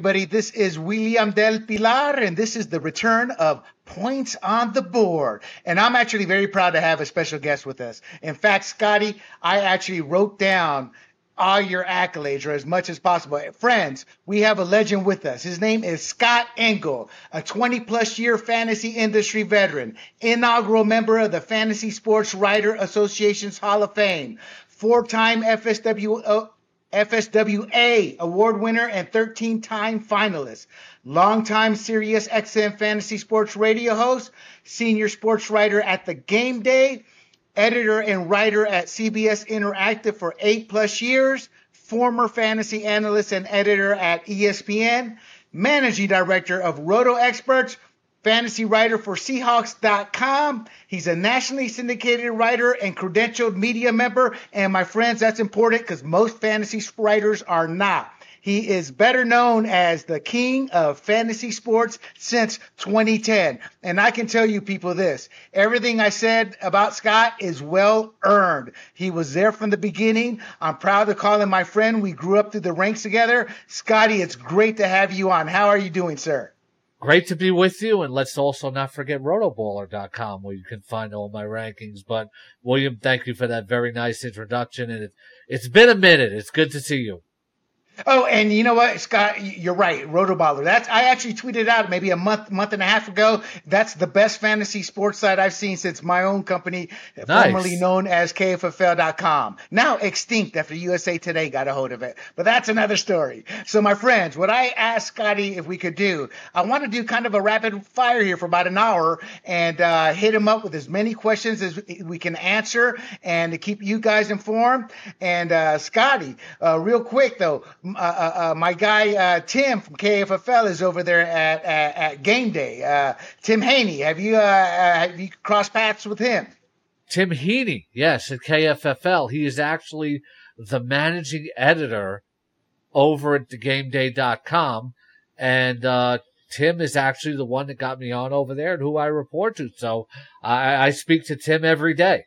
everybody. This is William del Pilar, and this is the return of Points on the Board. And I'm actually very proud to have a special guest with us. In fact, Scotty, I actually wrote down all your accolades or as much as possible. Friends, we have a legend with us. His name is Scott Engel, a 20 plus year fantasy industry veteran, inaugural member of the Fantasy Sports Writer Association's Hall of Fame, four time FSW. FSWA award winner and 13 time finalist, longtime Sirius XM fantasy sports radio host, senior sports writer at the Game Day, editor and writer at CBS Interactive for eight plus years, former fantasy analyst and editor at ESPN, managing director of Roto Experts, fantasy writer for Seahawks.com. He's a nationally syndicated writer and credentialed media member. And my friends, that's important because most fantasy writers are not. He is better known as the king of fantasy sports since 2010. And I can tell you people this everything I said about Scott is well earned. He was there from the beginning. I'm proud to call him my friend. We grew up through the ranks together. Scotty, it's great to have you on. How are you doing, sir? Great to be with you, and let's also not forget rotoballer.com where you can find all my rankings. But William, thank you for that very nice introduction, and it, it's been a minute. It's good to see you. Oh, and you know what, Scott, you're right. Rotoballer. That's I actually tweeted out maybe a month, month and a half ago. That's the best fantasy sports site I've seen since my own company, nice. formerly known as KFFL.com. Now extinct after USA Today got a hold of it. But that's another story. So, my friends, what I asked Scotty if we could do, I want to do kind of a rapid fire here for about an hour and uh, hit him up with as many questions as we can answer and to keep you guys informed. And uh, Scotty, uh, real quick though uh, uh, uh, my guy uh, Tim from KFFL is over there at, at, at Game Day. Uh, Tim Heaney, have you have you crossed paths with him? Tim Heaney, yes, at KFFL. He is actually the managing editor over at thegameday.com. And uh, Tim is actually the one that got me on over there and who I report to. So I, I speak to Tim every day.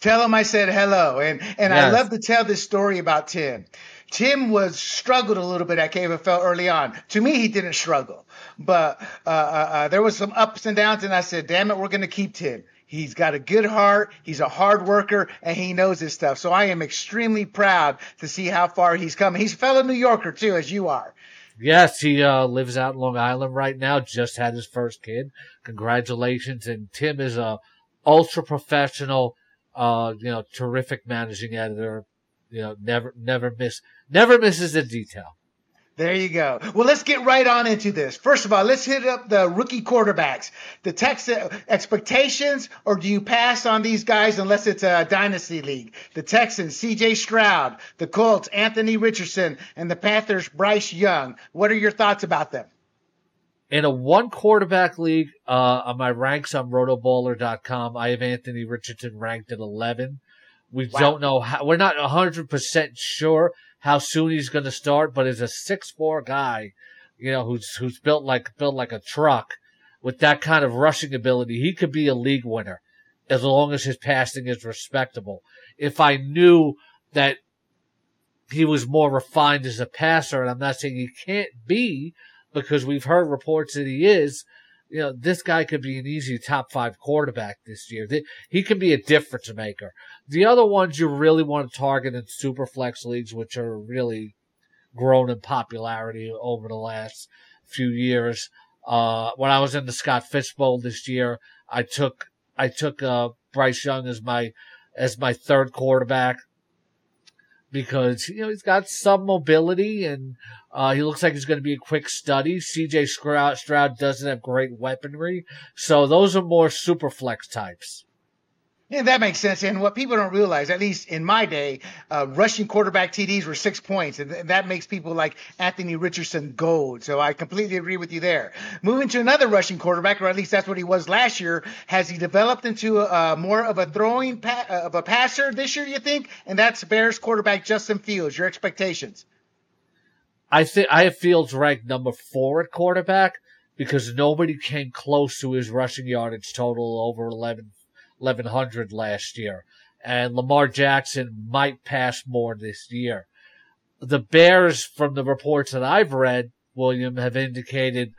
Tell him I said hello. And and yes. I love to tell this story about Tim. Tim was struggled a little bit at KFFL early on. To me, he didn't struggle, but uh, uh, uh, there was some ups and downs, and I said, "Damn it, we're going to keep Tim." He's got a good heart. He's a hard worker and he knows his stuff. So I am extremely proud to see how far he's come. He's a fellow New Yorker too, as you are. Yes, he uh, lives out in Long Island right now. Just had his first kid. Congratulations! And Tim is a ultra professional, uh, you know, terrific managing editor. You know, never never miss Never misses a detail. There you go. Well, let's get right on into this. First of all, let's hit up the rookie quarterbacks. The Texas expectations, or do you pass on these guys unless it's a dynasty league? The Texans, C.J. Stroud, the Colts, Anthony Richardson, and the Panthers, Bryce Young. What are your thoughts about them? In a one quarterback league, uh, on my ranks on rotoballer.com, I have Anthony Richardson ranked at 11. We wow. don't know how, we're not 100% sure how soon he's going to start, but as a six four guy, you know, who's who's built like built like a truck with that kind of rushing ability, he could be a league winner as long as his passing is respectable. If I knew that he was more refined as a passer, and I'm not saying he can't be because we've heard reports that he is, you know, this guy could be an easy top five quarterback this year. He can be a difference maker. The other ones you really want to target in super flex leagues, which are really grown in popularity over the last few years. Uh, when I was in the Scott Fish Bowl this year, I took, I took, uh, Bryce Young as my, as my third quarterback because you know he's got some mobility and uh, he looks like he's going to be a quick study. C.J. Stroud, Stroud doesn't have great weaponry, so those are more super flex types. Yeah, that makes sense. And what people don't realize, at least in my day, uh, rushing quarterback TDs were six points, and th- that makes people like Anthony Richardson gold. So I completely agree with you there. Moving to another rushing quarterback, or at least that's what he was last year. Has he developed into a, uh, more of a throwing pa- uh, of a passer this year? You think? And that's Bears quarterback Justin Fields. Your expectations? I think I have Fields ranked number four at quarterback because nobody came close to his rushing yardage total over 11 1100 last year. And Lamar Jackson might pass more this year. The Bears, from the reports that I've read, William have indicated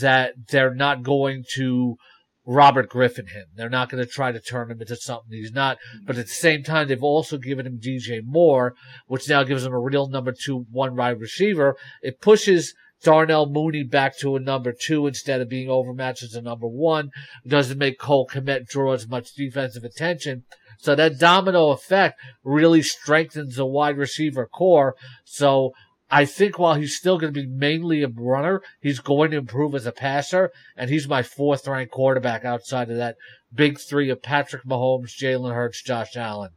that they're not going to Robert Griffin him. They're not going to try to turn him into something he's not. But at the same time, they've also given him DJ Moore, which now gives him a real number two, one wide receiver. It pushes Darnell Mooney back to a number two instead of being overmatched as a number one. Doesn't make Cole Kmet draw as much defensive attention. So that domino effect really strengthens the wide receiver core. So I think while he's still going to be mainly a runner, he's going to improve as a passer, and he's my fourth ranked quarterback outside of that big three of Patrick Mahomes, Jalen Hurts, Josh Allen.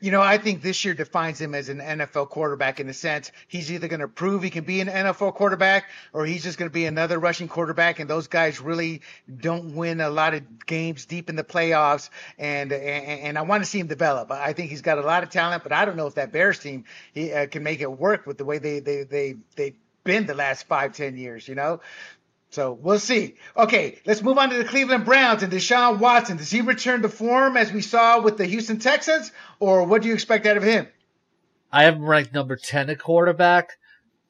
You know, I think this year defines him as an NFL quarterback in the sense he's either going to prove he can be an NFL quarterback or he's just going to be another rushing quarterback. And those guys really don't win a lot of games deep in the playoffs. And and, and I want to see him develop. I think he's got a lot of talent, but I don't know if that Bears team he, uh, can make it work with the way they they they they been the last five ten years. You know, so we'll see. Okay, let's move on to the Cleveland Browns and Deshaun Watson. Does he return to form as we saw with the Houston Texans, or what do you expect out of him? I have him ranked number 10 at quarterback.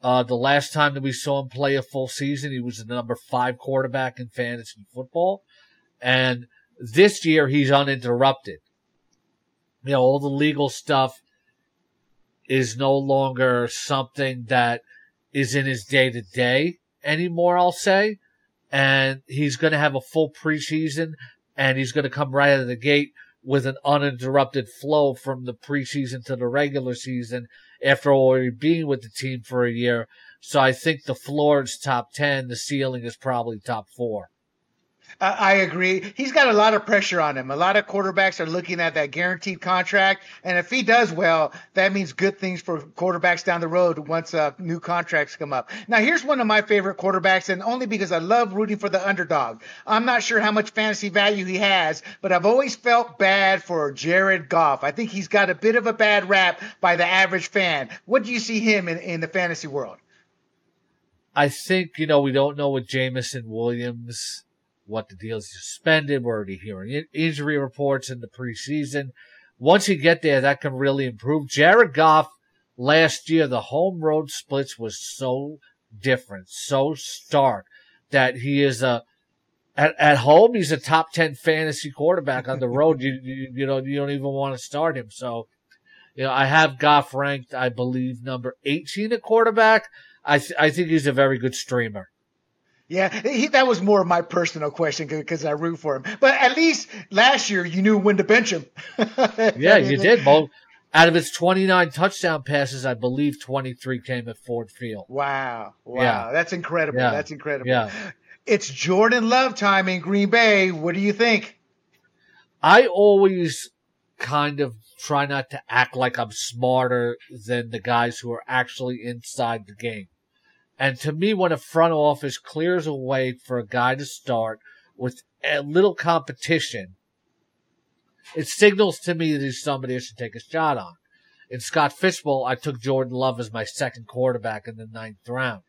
Uh, the last time that we saw him play a full season, he was the number five quarterback in fantasy football. And this year, he's uninterrupted. You know, all the legal stuff is no longer something that is in his day to day anymore, I'll say. And he's going to have a full preseason and he's going to come right out of the gate with an uninterrupted flow from the preseason to the regular season after already being with the team for a year. So I think the floor is top 10. The ceiling is probably top four. I agree. He's got a lot of pressure on him. A lot of quarterbacks are looking at that guaranteed contract, and if he does well, that means good things for quarterbacks down the road once uh, new contracts come up. Now, here's one of my favorite quarterbacks, and only because I love rooting for the underdog. I'm not sure how much fantasy value he has, but I've always felt bad for Jared Goff. I think he's got a bit of a bad rap by the average fan. What do you see him in, in the fantasy world? I think, you know, we don't know what Jameson Williams what the deal is suspended. We're already hearing injury reports in the preseason. Once you get there, that can really improve. Jared Goff last year, the home road splits was so different, so stark that he is a at, at home he's a top 10 fantasy quarterback on the road you, you you know you don't even want to start him so you know I have Goff ranked I believe number 18 at quarterback I th- I think he's a very good streamer yeah, he, that was more of my personal question because I root for him. But at least last year you knew when to bench him. yeah, you did. Well, out of his 29 touchdown passes, I believe 23 came at Ford Field. Wow. Wow. Yeah. That's incredible. Yeah. That's incredible. Yeah. It's Jordan Love time in Green Bay. What do you think? I always kind of try not to act like I'm smarter than the guys who are actually inside the game. And to me, when a front office clears a way for a guy to start with a little competition, it signals to me that he's somebody I should take a shot on. In Scott Fish Bowl, I took Jordan Love as my second quarterback in the ninth round.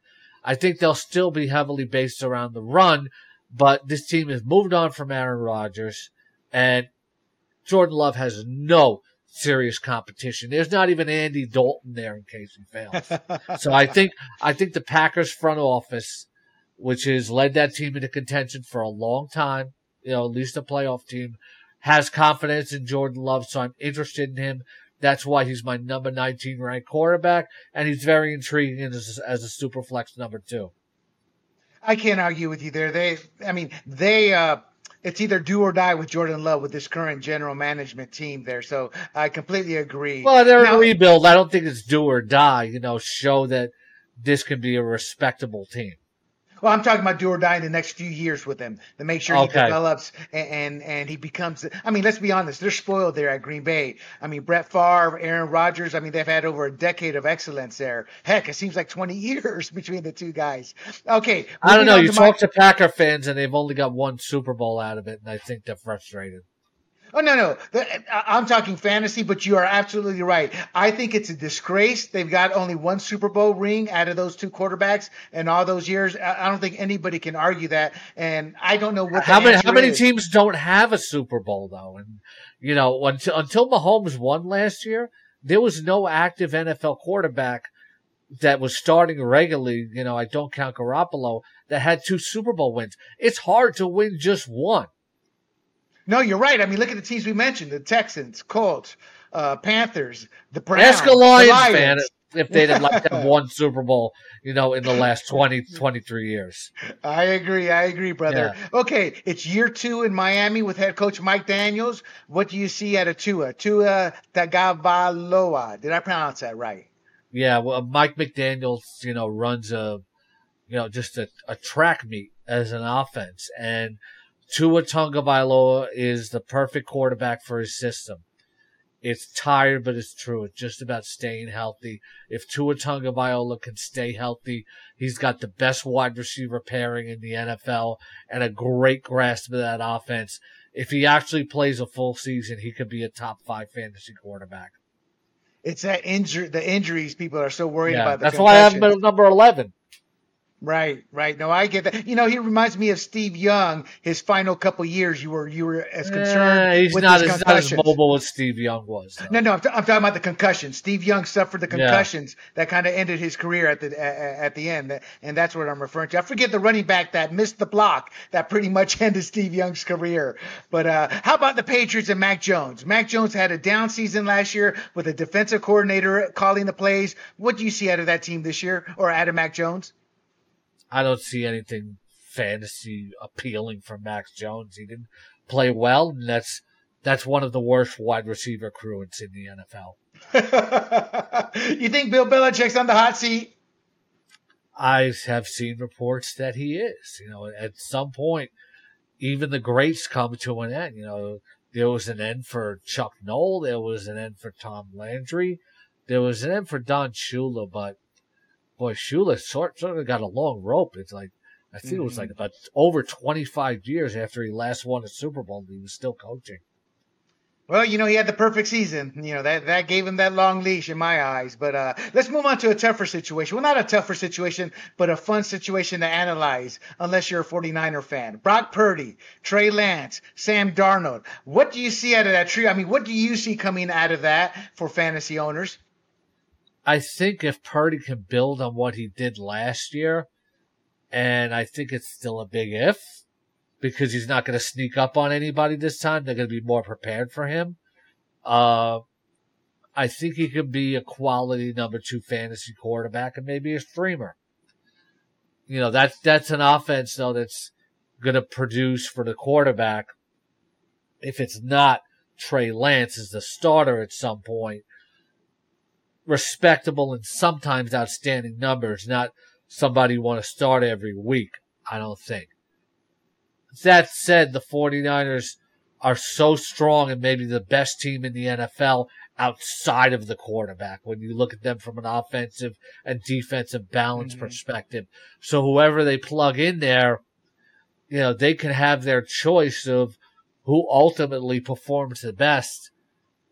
I think they'll still be heavily based around the run, but this team has moved on from Aaron Rodgers, and Jordan Love has no serious competition. There's not even Andy Dalton there in case he fails. so I think I think the Packers front office, which has led that team into contention for a long time, you know, at least a playoff team, has confidence in Jordan Love. So I'm interested in him. That's why he's my number 19 ranked quarterback, and he's very intriguing as, as a super flex number two. I can't argue with you there. They, I mean, they, uh, it's either do or die with Jordan Love with this current general management team there. So I completely agree. Well, they're now, a rebuild. I don't think it's do or die. You know, show that this can be a respectable team. Well, I'm talking about do or die in the next few years with him to make sure okay. he develops and, and, and he becomes. I mean, let's be honest, they're spoiled there at Green Bay. I mean, Brett Favre, Aaron Rodgers. I mean, they've had over a decade of excellence there. Heck, it seems like 20 years between the two guys. Okay, I don't know. You talk my... to Packer fans, and they've only got one Super Bowl out of it, and I think they're frustrated. Oh no, no, uh, I'm talking fantasy, but you are absolutely right. I think it's a disgrace. They've got only one Super Bowl ring out of those two quarterbacks in all those years. I don't think anybody can argue that. And I don't know what. How many how many is. teams don't have a Super Bowl though? And you know, until until Mahomes won last year, there was no active NFL quarterback that was starting regularly, you know, I don't count Garoppolo, that had two Super Bowl wins. It's hard to win just one. No, you're right. I mean, look at the teams we mentioned: the Texans, Colts, uh, Panthers, the Browns. Ask a Lions, Lions. fan if they'd have to have one Super Bowl, you know, in the last 20, 23 years. I agree. I agree, brother. Yeah. Okay, it's year two in Miami with head coach Mike Daniels. What do you see at of Tua? Tua Tagovailoa. Did I pronounce that right? Yeah, well, Mike McDaniels, you know, runs a, you know, just a, a track meet as an offense, and Tua Tagovailoa is the perfect quarterback for his system. It's tired, but it's true. It's just about staying healthy. If Tua Tagovailoa can stay healthy, he's got the best wide receiver pairing in the NFL and a great grasp of that offense. If he actually plays a full season, he could be a top five fantasy quarterback. It's that injury, the injuries people are so worried yeah, about. that's why I have him at number eleven. Right, right. No, I get that. You know, he reminds me of Steve Young. His final couple years, you were you were as concerned. Uh, he's with not, his as, not as mobile as Steve Young was. Though. No, no, I'm, t- I'm, talking about the concussions. Steve Young suffered the concussions yeah. that kind of ended his career at the uh, at the end, and that's what I'm referring to. I forget the running back that missed the block that pretty much ended Steve Young's career. But uh, how about the Patriots and Mac Jones? Mac Jones had a down season last year with a defensive coordinator calling the plays. What do you see out of that team this year, or out of Mac Jones? I don't see anything fantasy appealing for Mac Jones. He didn't play well, and that's that's one of the worst wide receiver crewings in the NFL. you think Bill Belichick's on the hot seat? I have seen reports that he is. You know, at some point, even the greats come to an end. You know, there was an end for Chuck Noll. There was an end for Tom Landry. There was an end for Don Shula, but boy, Shula, sort, sort of got a long rope. It's like, I think mm-hmm. it was like mm-hmm. about over 25 years after he last won a Super Bowl, he was still coaching. Well, you know, he had the perfect season. You know, that, that gave him that long leash in my eyes. But uh, let's move on to a tougher situation. Well, not a tougher situation, but a fun situation to analyze, unless you're a 49er fan. Brock Purdy, Trey Lance, Sam Darnold. What do you see out of that tree? I mean, what do you see coming out of that for fantasy owners? I think if Purdy can build on what he did last year, and I think it's still a big if, because he's not going to sneak up on anybody this time. They're going to be more prepared for him. Uh, I think he could be a quality number two fantasy quarterback and maybe a streamer. You know, that's, that's an offense though that's going to produce for the quarterback. If it's not Trey Lance as the starter at some point, respectable and sometimes outstanding numbers, not somebody you want to start every week, I don't think. That said, the 49ers are so strong and maybe the best team in the NFL outside of the quarterback when you look at them from an offensive and defensive balance mm-hmm. perspective. So whoever they plug in there, you know, they can have their choice of who ultimately performs the best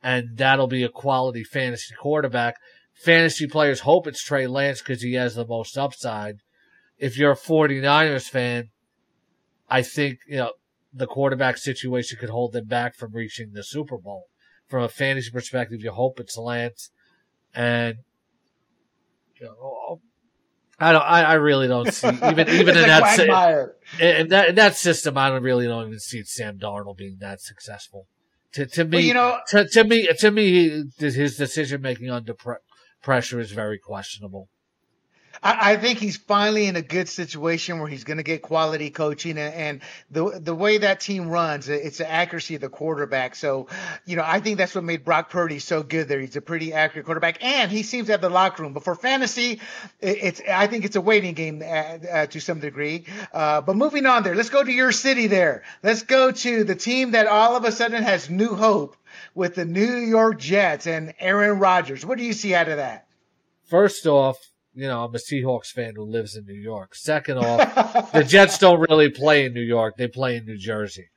and that'll be a quality fantasy quarterback. Fantasy players hope it's Trey Lance because he has the most upside. If you're a 49ers fan, I think, you know, the quarterback situation could hold them back from reaching the Super Bowl. From a fantasy perspective, you hope it's Lance. And, you know, I don't. I, I really don't see even even in that, in that in that system. I don't really don't even see Sam Darnold being that successful. To, to me, well, you know, to, to me, to me, his decision making under pre- pressure is very questionable. I, I, think he's finally in a good situation where he's going to get quality coaching and, and, the the way that team runs, it's the accuracy of the quarterback. So, you know, I think that's what made Brock Purdy so good there. He's a pretty accurate quarterback, and he seems to have the locker room. But for fantasy, it's I think it's a waiting game uh, uh, to some degree. Uh, but moving on there, let's go to your city there. Let's go to the team that all of a sudden has new hope with the New York Jets and Aaron Rodgers. What do you see out of that? First off, you know, I'm a Seahawks fan who lives in New York. Second off, the Jets don't really play in New York; they play in New Jersey.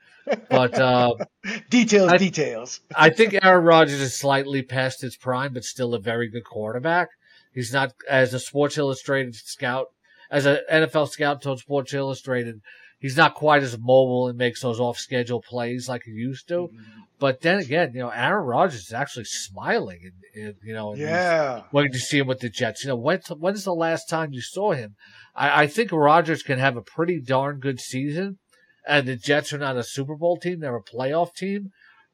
But uh, details, I, details. I think Aaron Rodgers is slightly past his prime, but still a very good quarterback. He's not as a Sports Illustrated scout, as an NFL scout told Sports Illustrated. He's not quite as mobile and makes those off schedule plays like he used to. Mm-hmm. But then again, you know, Aaron Rodgers is actually smiling, and, and you know, yeah. When you see him with the Jets, you know, when when's the last time you saw him? I, I think Rodgers can have a pretty darn good season, and the Jets are not a Super Bowl team; they're a playoff team.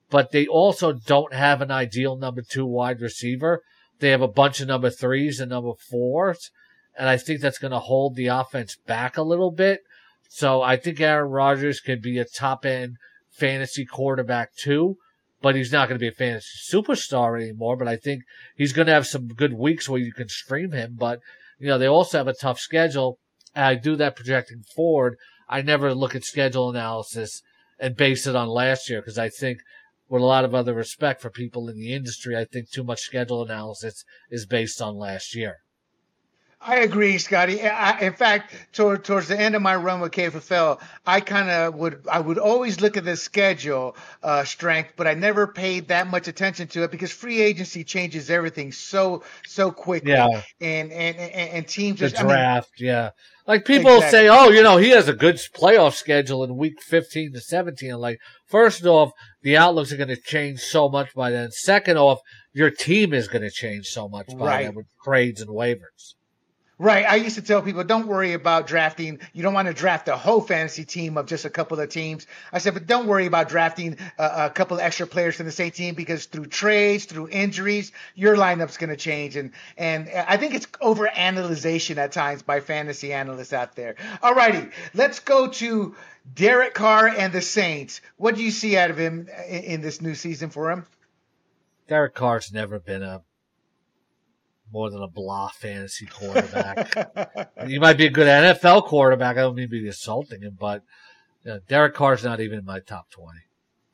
But they also don't have an ideal number two wide receiver. They have a bunch of number threes and number fours, and I think that's going to hold the offense back a little bit. So I think Aaron Rodgers can be a top end fantasy quarterback too, but he's not going to be a fantasy superstar anymore. But I think he's going to have some good weeks where you can stream him. But, you know, they also have a tough schedule. And I do that projecting forward. I never look at schedule analysis and base it on last year because I think with a lot of other respect for people in the industry, I think too much schedule analysis is based on last year. I agree, Scotty. I, in fact, toward, towards the end of my run with KFFL, I kind of would I would always look at the schedule uh, strength, but I never paid that much attention to it because free agency changes everything so so quickly. Yeah. And and and, and teams the just draft, I mean, yeah. Like people exactly. say, oh, you know, he has a good playoff schedule in week 15 to 17. Like, first off, the outlooks are going to change so much by then. Second off, your team is going to change so much by right. then with trades and waivers. Right. I used to tell people, don't worry about drafting. You don't want to draft a whole fantasy team of just a couple of teams. I said, but don't worry about drafting a, a couple of extra players from the same team because through trades, through injuries, your lineup's going to change. And, and I think it's over analyzation at times by fantasy analysts out there. All righty. Let's go to Derek Carr and the Saints. What do you see out of him in, in this new season for him? Derek Carr's never been a more than a blah fantasy quarterback. he might be a good NFL quarterback. I don't mean to be insulting him, but you know, Derek Carr's not even in my top 20.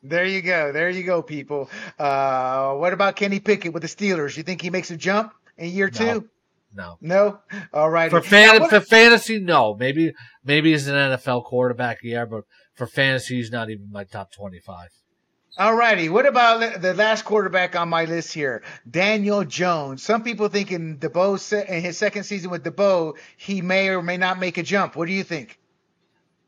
There you go. There you go, people. Uh, what about Kenny Pickett with the Steelers? You think he makes a jump in year no. two? No. No. All right. For fan for fantasy, no. Maybe maybe he's an NFL quarterback yeah, but for fantasy, he's not even my top twenty-five. All righty. What about the last quarterback on my list here, Daniel Jones? Some people think in Daboll in his second season with Daboll, he may or may not make a jump. What do you think?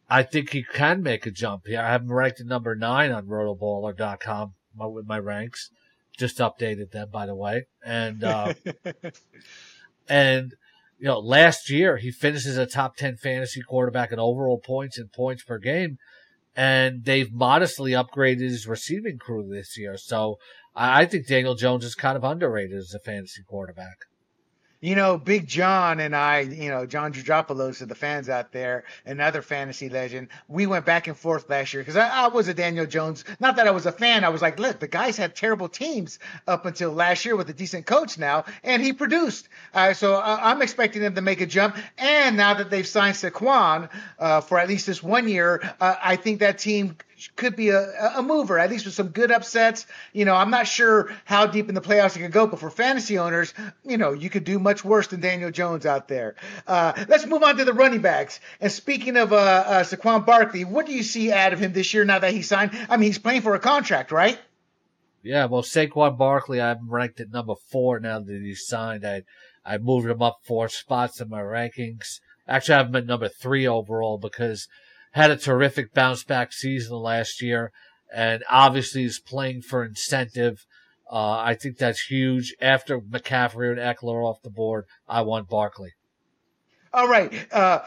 I think he can make a jump. Yeah, I have him ranked at number nine on rotoballer.com with my ranks. Just updated them, by the way. And, uh, and, you know, last year he finishes a top 10 fantasy quarterback in overall points and points per game and they've modestly upgraded his receiving crew this year. So I think Daniel Jones is kind of underrated as a fantasy quarterback you know, Big John and I, you know, John Drudopoulos to the fans out there, another fantasy legend. We went back and forth last year because I, I, was a Daniel Jones. Not that I was a fan. I was like, look, the guys had terrible teams up until last year with a decent coach now, and he produced. Uh, so uh, I'm expecting them to make a jump. And now that they've signed Saquon uh, for at least this one year, uh, I think that team could be a, a mover, at least with some good upsets. You know, I'm not sure how deep in the playoffs it can go, but for fantasy owners, you know, you could do much worse than Daniel Jones out there. Uh, let's move on to the running backs. And speaking of uh, uh, Saquon Barkley, what do you see out of him this year now that he signed? I mean, he's playing for a contract, right? Yeah, well, Saquon Barkley, I'm ranked at number four now that he's signed. I I moved him up four spots in my rankings. Actually, I have him at number three overall because had a terrific bounce back season last year, and obviously is playing for incentive. Uh, I think that's huge. After McCaffrey and Ekeler off the board, I want Barkley. All right. Uh,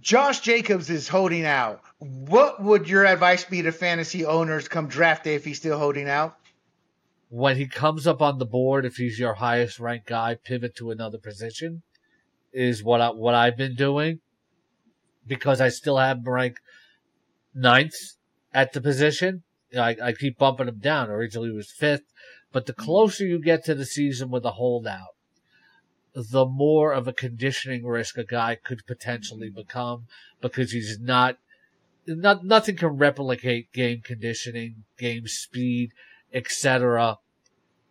Josh Jacobs is holding out. What would your advice be to fantasy owners come draft day if he's still holding out? When he comes up on the board, if he's your highest ranked guy, pivot to another position is what I, what I've been doing because I still have him ranked ninth at the position. I, I keep bumping him down. Originally he was fifth, but the closer you get to the season with a holdout, the more of a conditioning risk a guy could potentially mm-hmm. become because he's not, not nothing can replicate game conditioning, game speed, etc.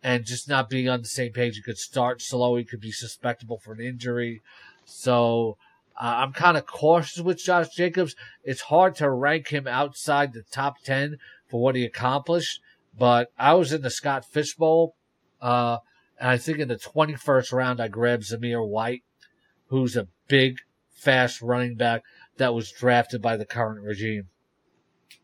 And just not being on the same page. He could start slow. He could be susceptible for an injury. So uh, I'm kind of cautious with Josh Jacobs. It's hard to rank him outside the top 10 for what he accomplished, but I was in the Scott Fish Bowl, uh, and I think in the 21st round, I grabbed Zamir White, who's a big, fast running back, that was drafted by the current regime.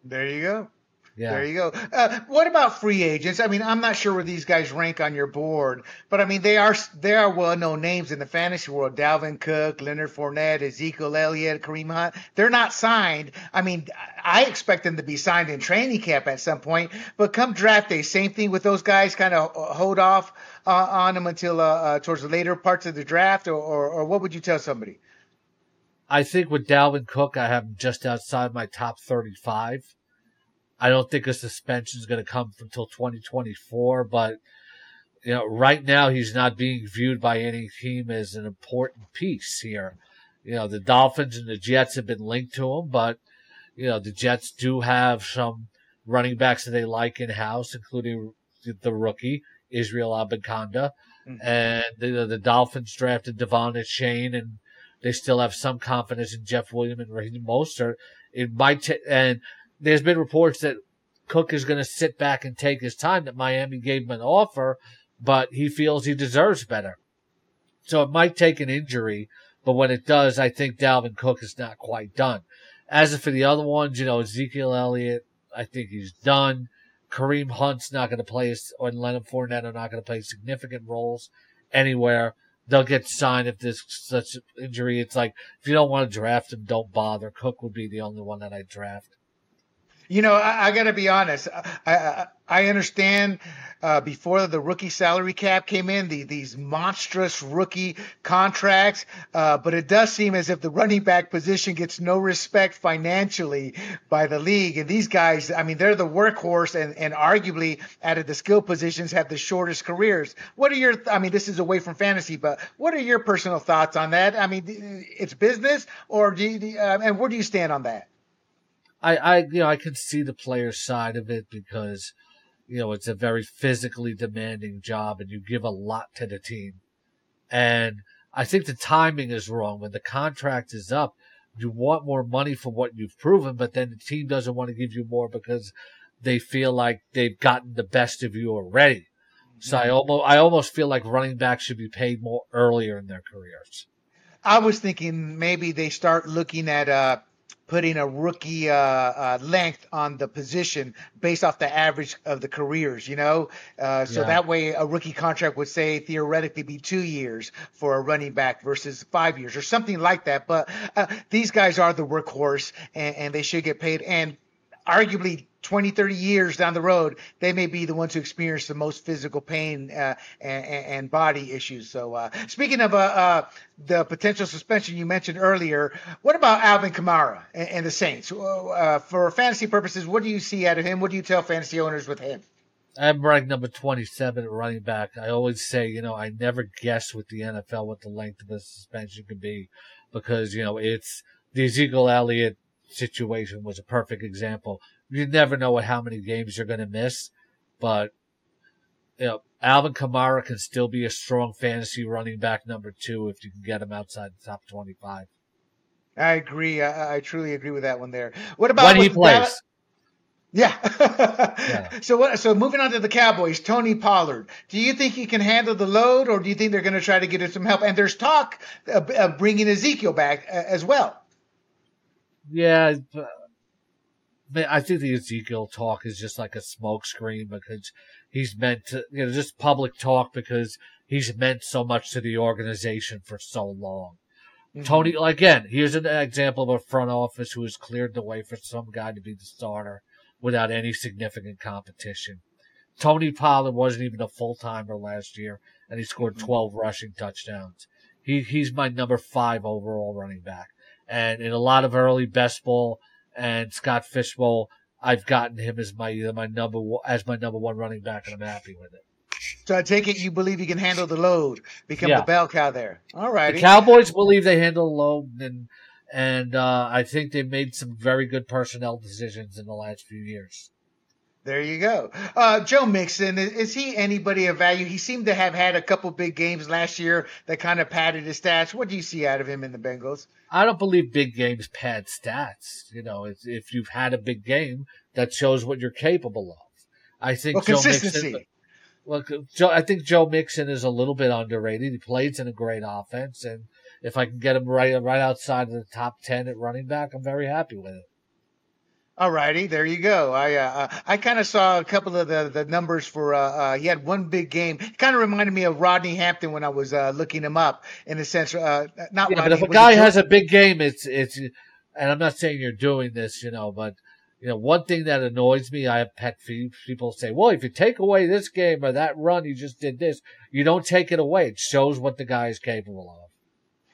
There you go. Yeah. There you go. Uh, what about free agents? I mean, I'm not sure where these guys rank on your board, but I mean, they are they are well known names in the fantasy world. Dalvin Cook, Leonard Fournette, Ezekiel Elliott, Kareem Hunt. They're not signed. I mean, I expect them to be signed in training camp at some point, but come draft day, same thing with those guys. Kind of hold off uh, on them until uh, uh, towards the later parts of the draft, or, or, or what would you tell somebody? I think with Dalvin Cook, I have him just outside my top 35. I don't think a suspension is going to come until 2024, but you know, right now he's not being viewed by any team as an important piece here. You know, the Dolphins and the Jets have been linked to him, but you know, the Jets do have some running backs that they like in house, including the rookie Israel Abanikanda, mm-hmm. and the, the Dolphins drafted De'Von Achane, and they still have some confidence in Jeff Williams and Raheem Mostert. It might t- and there's been reports that Cook is going to sit back and take his time, that Miami gave him an offer, but he feels he deserves better. So it might take an injury, but when it does, I think Dalvin Cook is not quite done. As for the other ones, you know, Ezekiel Elliott, I think he's done. Kareem Hunt's not going to play, or Leonard Fournette are not going to play significant roles anywhere. They'll get signed if there's such injury. It's like, if you don't want to draft him, don't bother. Cook would be the only one that I draft. You know, I, I got to be honest. I, I, I understand uh, before the rookie salary cap came in, the, these monstrous rookie contracts, uh, but it does seem as if the running back position gets no respect financially by the league. And these guys, I mean, they're the workhorse, and, and arguably out of the skill positions have the shortest careers. What are your? I mean, this is away from fantasy, but what are your personal thoughts on that? I mean, it's business, or do you, uh, and where do you stand on that? I, I, you know, I can see the player side of it because, you know, it's a very physically demanding job and you give a lot to the team. And I think the timing is wrong. When the contract is up, you want more money for what you've proven, but then the team doesn't want to give you more because they feel like they've gotten the best of you already. So I almost, I almost feel like running backs should be paid more earlier in their careers. I was thinking maybe they start looking at, uh, putting a rookie uh, uh, length on the position based off the average of the careers, you know? Uh, so yeah. that way a rookie contract would say theoretically be two years for a running back versus five years or something like that. But uh, these guys are the workhorse and, and they should get paid. And arguably 20, 30 years down the road, they may be the ones who experience the most physical pain uh, and, and, body issues. So, uh, speaking of uh, uh, the potential suspension you mentioned earlier, what about Alvin Kamara and, and the Saints? Uh, for fantasy purposes, what do you see out of him? What do you tell fantasy owners with him? I'm ranked number 27 at running back. I always say, you know, I never guess with the NFL what the length of the suspension could be because, you know, it's the Ezekiel Elliott situation was a perfect example. You never know what, how many games you're going to miss, but you know, Alvin Kamara can still be a strong fantasy running back number two if you can get him outside the top 25. I agree. I, I truly agree with that one there. What about when he plays? Dallas? Yeah. yeah. So what? So moving on to the Cowboys, Tony Pollard. Do you think he can handle the load, or do you think they're going to try to get him some help? And there's talk of, of bringing Ezekiel back uh, as well. Yeah, I think the Ezekiel talk is just like a smokescreen because he's meant to, you know, just public talk because he's meant so much to the organization for so long. Mm-hmm. Tony, again, here's an example of a front office who has cleared the way for some guy to be the starter without any significant competition. Tony Pollard wasn't even a full timer last year, and he scored mm-hmm. 12 rushing touchdowns. He he's my number five overall running back. And in a lot of early best ball and Scott Fish Bowl, I've gotten him as my my number as my number one running back, and I'm happy with it. So I take it you believe you can handle the load, become yeah. the bell cow there. All right. The Cowboys believe they handle the load, and and uh, I think they've made some very good personnel decisions in the last few years. There you go. Uh, Joe Mixon, is he anybody of value? He seemed to have had a couple big games last year that kind of padded his stats. What do you see out of him in the Bengals? I don't believe big games pad stats. You know, if you've had a big game, that shows what you're capable of. I think well, Joe consistency. Mixon, well, Joe, I think Joe Mixon is a little bit underrated. He plays in a great offense, and if I can get him right right outside of the top ten at running back, I'm very happy with it. All righty, there you go. I uh, uh I kind of saw a couple of the, the numbers for uh, uh he had one big game. Kind of reminded me of Rodney Hampton when I was uh, looking him up in a sense. Uh, not yeah, Rodney, but if a guy has a big game, it's it's, and I'm not saying you're doing this, you know, but you know, one thing that annoys me, I have pet peeves. People say, well, if you take away this game or that run, you just did this. You don't take it away. It shows what the guy is capable of.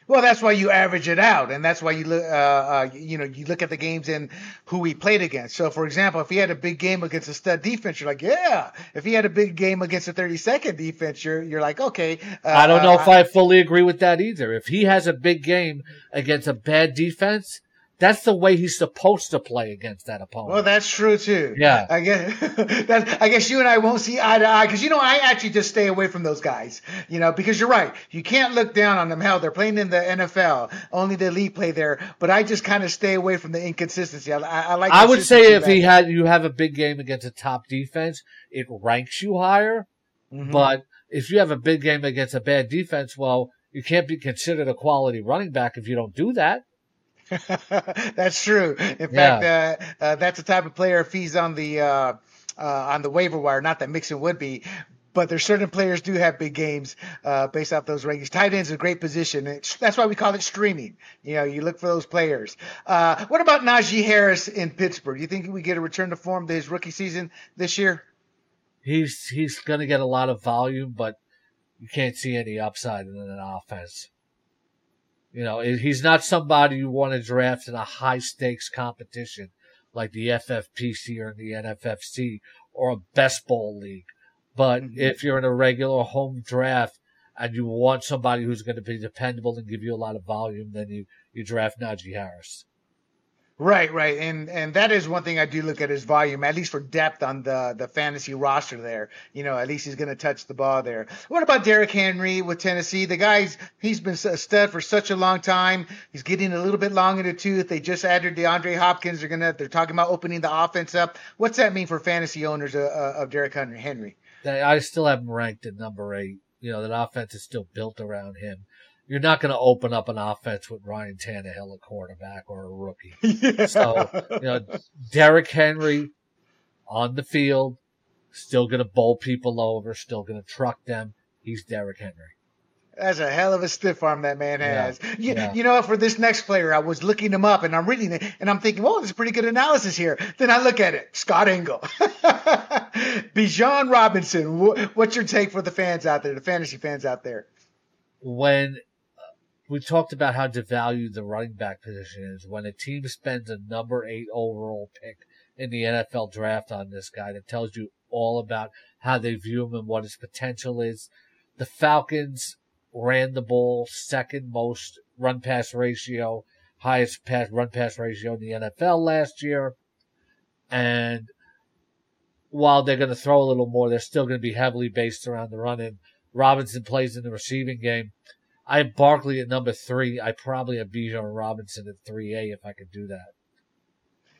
Well, that's why you average it out, and that's why you look, uh, uh, you know, you look at the games and who he played against. So, for example, if he had a big game against a stud defense, you're like, yeah. If he had a big game against a 32nd defense, you're you're like, okay. Uh, I don't know if I fully agree with that either. If he has a big game against a bad defense, that's the way he's supposed to play against that opponent. Well, that's true too. Yeah. I guess that, I guess you and I won't see eye to eye because you know I actually just stay away from those guys. You know because you're right. You can't look down on them. Hell, they're playing in the NFL. Only the elite play there. But I just kind of stay away from the inconsistency. I, I, I like. I would say if he had you have a big game against a top defense, it ranks you higher. Mm-hmm. But if you have a big game against a bad defense, well, you can't be considered a quality running back if you don't do that. that's true. In yeah. fact, uh, uh, that's the type of player if he's on the uh, uh, on the waiver wire. Not that Mixon would be, but there's certain players do have big games uh, based off those rankings. Tight end's a great position. It's, that's why we call it streaming. You know, you look for those players. Uh, what about Najee Harris in Pittsburgh? Do you think we get a return to form to his rookie season this year? He's he's going to get a lot of volume, but you can't see any upside in an offense. You know, he's not somebody you want to draft in a high stakes competition like the FFPC or the NFFC or a best ball league. But mm-hmm. if you're in a regular home draft and you want somebody who's going to be dependable and give you a lot of volume, then you, you draft Najee Harris. Right, right, and and that is one thing I do look at is volume, at least for depth on the the fantasy roster. There, you know, at least he's going to touch the ball there. What about Derrick Henry with Tennessee? The guy's he's been a stud for such a long time. He's getting a little bit long in the tooth. They just added DeAndre Hopkins. They're gonna they're talking about opening the offense up. What's that mean for fantasy owners of, of Derrick Henry? I still have him ranked at number eight. You know, that offense is still built around him you're not going to open up an offense with Ryan Tannehill, a quarterback or a rookie. Yeah. So, you know, Derrick Henry on the field, still going to bowl people over, still going to truck them. He's Derrick Henry. That's a hell of a stiff arm that man has. Yeah. You, yeah. you know, for this next player, I was looking him up and I'm reading it and I'm thinking, well, there's pretty good analysis here. Then I look at it, Scott Engel, Bijan Robinson. What's your take for the fans out there, the fantasy fans out there? When we talked about how devalued the running back position is. When a team spends a number eight overall pick in the NFL draft on this guy, that tells you all about how they view him and what his potential is. The Falcons ran the ball second most run pass ratio, highest pass run pass ratio in the NFL last year. And while they're going to throw a little more, they're still going to be heavily based around the run. And Robinson plays in the receiving game. I have Barkley at number three. I probably have Bijan Robinson at three A if I could do that.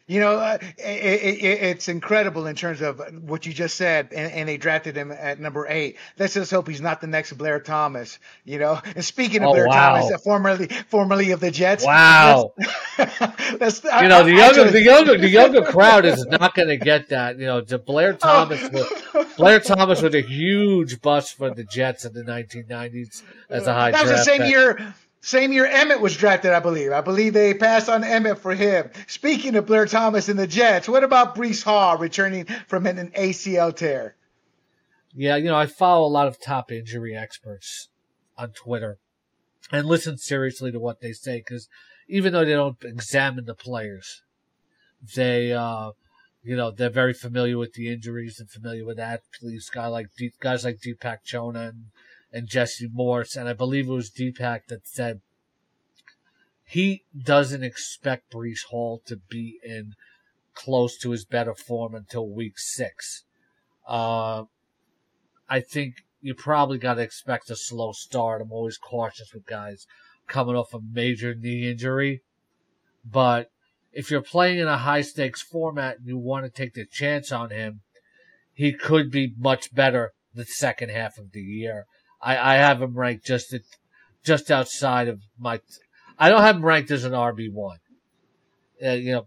You know, uh, it, it, it's incredible in terms of what you just said, and, and, they drafted him at number eight. Let's just hope he's not the next Blair Thomas. You know, and speaking of oh, Blair wow. Thomas, uh, formerly formerly of the Jets. Wow. You know, the younger actually, the younger the younger crowd is not going to get that. You know, Blair oh. Thomas. Oh. Blair Thomas was a huge bust for the Jets in the 1990s as a high. That was the same year same year Emmitt was drafted, I believe. I believe they passed on Emmitt for him. Speaking of Blair Thomas and the Jets, what about Breece Hall returning from an ACL tear? Yeah, you know, I follow a lot of top injury experts on Twitter and listen seriously to what they say because even though they don't examine the players, they, uh, you know, they're very familiar with the injuries and familiar with athletes, guys like guys like Deepak Chona and and Jesse Morse, and I believe it was Deepak that said he doesn't expect Breece Hall to be in close to his better form until week six. Uh, I think you probably got to expect a slow start. I'm always cautious with guys coming off a major knee injury. But if you're playing in a high stakes format and you want to take the chance on him, he could be much better the second half of the year. I, I have him ranked just at just outside of my. I don't have him ranked as an RB one. Uh, you know,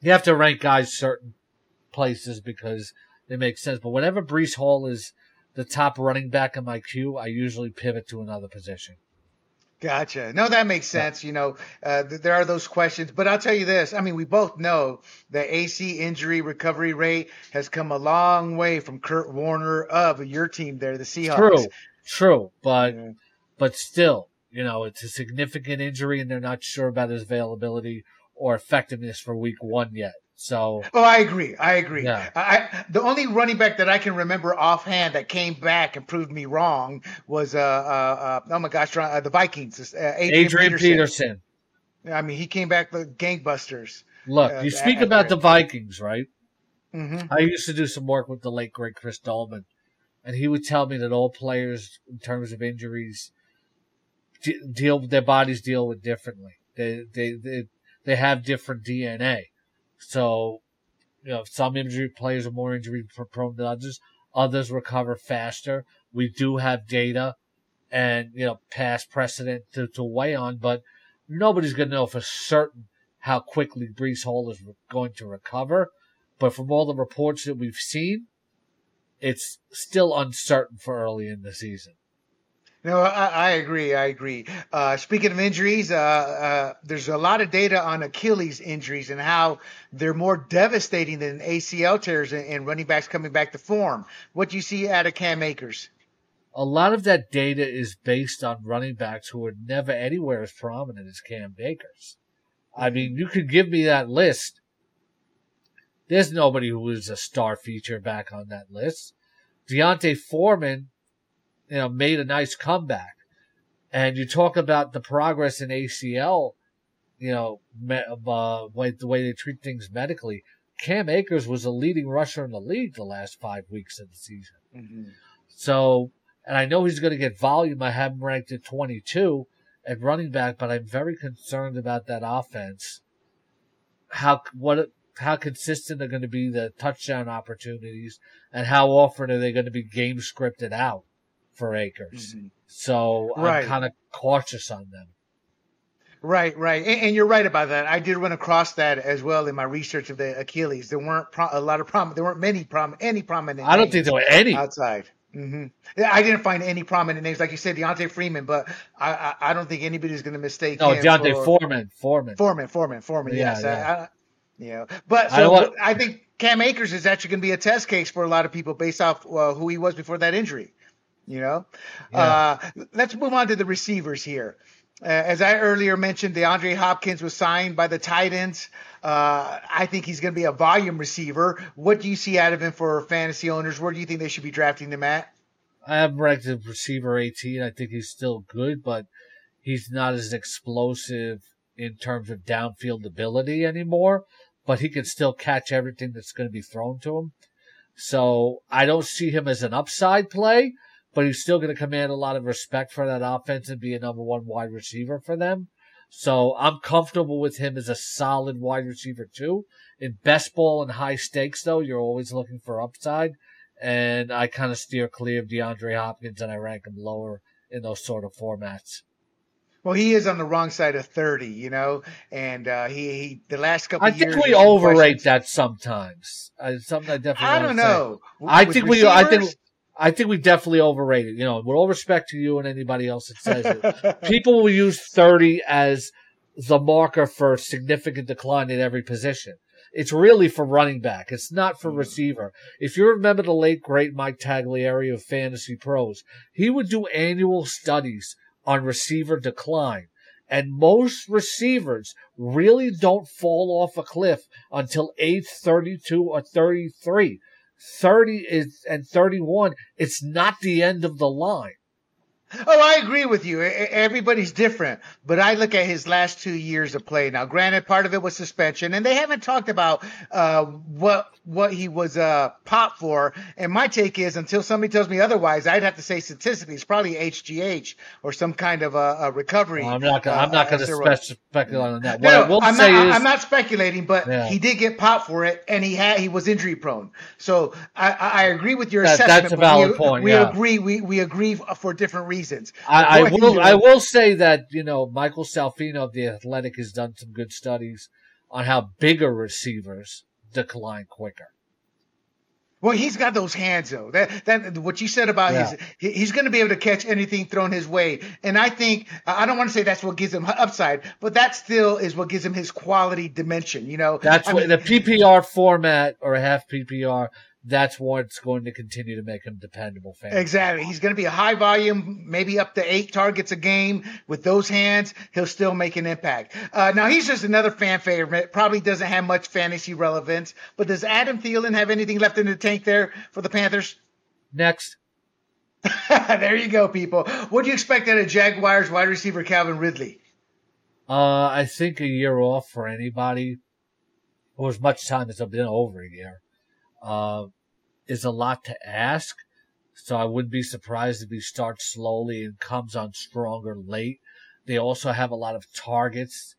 you have to rank guys certain places because it makes sense. But whenever Breece Hall is the top running back in my queue, I usually pivot to another position. Gotcha. No, that makes sense. You know, uh, th- there are those questions, but I'll tell you this. I mean, we both know the ACL injury recovery rate has come a long way from Kurt Warner of your team there, the Seahawks. True, true, but yeah. but still, you know, it's a significant injury, and they're not sure about his availability or effectiveness for Week One yet. So. Oh, I agree. I agree. Yeah. I, the only running back that I can remember offhand that came back and proved me wrong was uh, uh, uh oh my gosh uh, the Vikings uh, Adrian, Adrian Peterson. Peterson. I mean, he came back like gangbusters. Look, uh, you speak about the Vikings, right? Mm-hmm. I used to do some work with the late great Chris Doleman, and he would tell me that all players, in terms of injuries, deal their bodies deal with differently. They they they they have different DNA. So, you know, some injury players are more injury prone than others. Others recover faster. We do have data and, you know, past precedent to, to weigh on, but nobody's going to know for certain how quickly Breece Hall is going to recover. But from all the reports that we've seen, it's still uncertain for early in the season. No, I, I, agree. I agree. Uh, speaking of injuries, uh, uh, there's a lot of data on Achilles injuries and how they're more devastating than ACL tears and, and running backs coming back to form. What do you see out of Cam Akers? A lot of that data is based on running backs who are never anywhere as prominent as Cam Akers. I mean, you could give me that list. There's nobody who is a star feature back on that list. D'Onta Foreman you know, made a nice comeback. And you talk about the progress in ACL, you know, uh, the way they treat things medically. Cam Akers was a leading rusher in the league the last five weeks of the season. Mm-hmm. So, and I know he's going to get volume. I have him ranked at 22 at running back, but I'm very concerned about that offense. How, what, how consistent are going to be the touchdown opportunities and how often are they going to be game scripted out? for Akers. Mm-hmm. So right. I'm kind of cautious on them. Right, right, and, and, you're right about that. I did run across that as well in my research of the Achilles. There weren't pro- a lot of prom. There weren't many prom any prominent. I don't think there were any outside. Mm-hmm. I didn't find any prominent names, like you said, D'Onta Freeman, but I I, I don't think anybody's going to mistake. No, D'Onta for, Foreman, Foreman, Foreman, Foreman, Foreman. Yeah, yes, yeah. I, I, you know, but so I, want, I, think Cam Akers is actually going to be a test case for a lot of people based off uh, who he was before that injury. You know, yeah. uh, let's move on to the receivers here. Uh, as I earlier mentioned, DeAndre Hopkins was signed by the Titans. Uh, I think he's going to be a volume receiver. What do you see out of him for fantasy owners? Where do you think they should be drafting him at? I have ranked the receiver 18. I think he's still good, but he's not as explosive in terms of downfield ability anymore. But he can still catch everything that's going to be thrown to him. So I don't see him as an upside play but he's still going to command a lot of respect for that offense and be a number one wide receiver for them. So I'm comfortable with him as a solid wide receiver too. In best ball and high stakes though, you're always looking for upside. And I kind of steer clear of DeAndre Hopkins and I rank him lower in those sort of formats. Well, he is on the wrong side of thirty, you know, and uh, he, he the last couple. I think we overrate that sometimes. Uh, something I definitely. I don't know. I think we. I think I think we definitely overrated. You know, with all respect to you and anybody else that says it, people will use 30 as the marker for significant decline in every position. It's really for running back. It's not for mm. receiver. If you remember the late great Mike Tagliere of Fantasy Pros, he would do annual studies on receiver decline. And most receivers really don't fall off a cliff until age 32 or 33. 30 is and 31, it's not the end of the line. Oh, I agree with you. Everybody's different, but I look at his last two years of play. Now, granted, part of it was suspension, and they haven't talked about uh, what what he was uh, popped for. And my take is, until somebody tells me otherwise, I'd have to say statistically, it's probably HGH or some kind of a, a recovery. Well, I'm not. Gonna, uh, I'm not going to speculate on that. What no, I will I'm say not, is, I'm not speculating, but yeah. he did get popped for it, and he had he was injury prone. So I, I agree with your that, assessment. That's a valid we, point. We yeah. agree. We we agree for different reasons reasons. I, I will. I will say that you know Michael Salfino of the Athletic has done some good studies on how bigger receivers decline quicker. Well, he's got those hands though. That that what you said about yeah. his he's going to be able to catch anything thrown his way. And I think I don't want to say that's what gives him upside, but that still is what gives him his quality dimension. You know, that's I what mean, the PPR format or half PPR that's what's going to continue to make him dependable. Fan. Exactly. He's going to be a high volume, maybe up to eight targets a game with those hands. He'll still make an impact. Uh, now he's just another fan favorite. Probably doesn't have much fantasy relevance. But does Adam Thielen have anything left in the tank there for the Panthers? Next. there you go, people. What do you expect out of Jaguars wide receiver Calvin Ridley? Uh, I think a year off for anybody, or as much time as I've been over a year. Uh, is a lot to ask. So I wouldn't be surprised if he starts slowly and comes on stronger late. They also have a lot of targets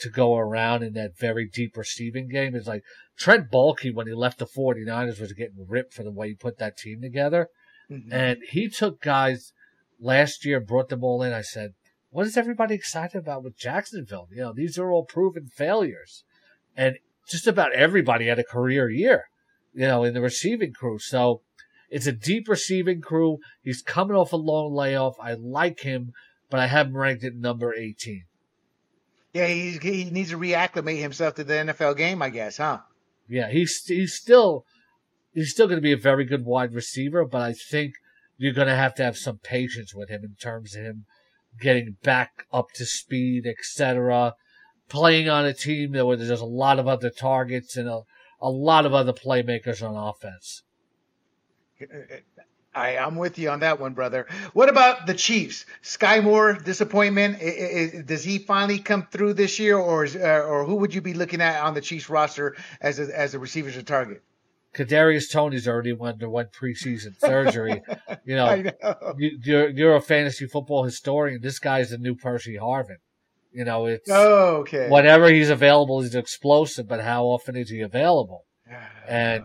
to go around in that very deep receiving game. It's like Trent Baalke, when he left the 49ers, was getting ripped for the way he put that team together. Mm-hmm. And he took guys last year, brought them all in. I said, what is everybody excited about with Jacksonville? You know, these are all proven failures. And just about everybody had a career year you know, in the receiving crew. So it's a deep receiving crew. He's coming off a long layoff. I like him, but I have him ranked at number 18. Yeah, he, he needs to reacclimate himself to the NFL game, I guess, huh? Yeah, he's he's still he's still going to be a very good wide receiver, but I think you're going to have to have some patience with him in terms of him getting back up to speed, etc. Playing on a team where there's a lot of other targets and a a lot of other playmakers on offense. I, I'm with you on that one, brother. What about the Chiefs? Skyy Moore disappointment. does he finally come through this year, or is, uh, or who would you be looking at on the Chiefs roster as a, as a receiver to target? Kadarius Toney's already underwent preseason surgery. you know, know. You, you're, you're a fantasy football historian. This guy's the new Percy Harvin. You know, it's oh, okay. Whenever he's available, he's explosive, but how often is he available? and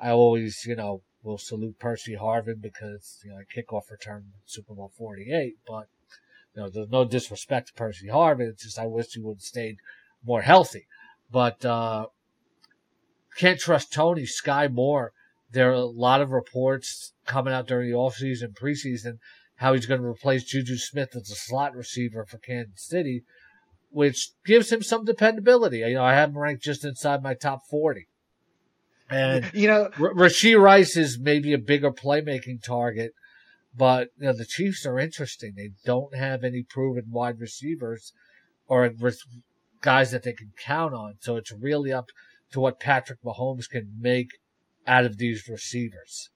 I always, you know, will salute Percy Harvin because you know kickoff return Super Bowl forty eight, but you know, there's no disrespect to Percy Harvin. It's just I wish he would have stayed more healthy. But uh can't trust Toney Skyy Moore. There are a lot of reports coming out during the offseason, preseason, how he's going to replace Juju Smith as a slot receiver for Kansas City which gives him some dependability. You know, I have him ranked just inside my top 40. And, you know, R- Rashee Rice is maybe a bigger playmaking target, but, you know, the Chiefs are interesting. They don't have any proven wide receivers or guys that they can count on. So it's really up to what Patrick Mahomes can make out of these receivers.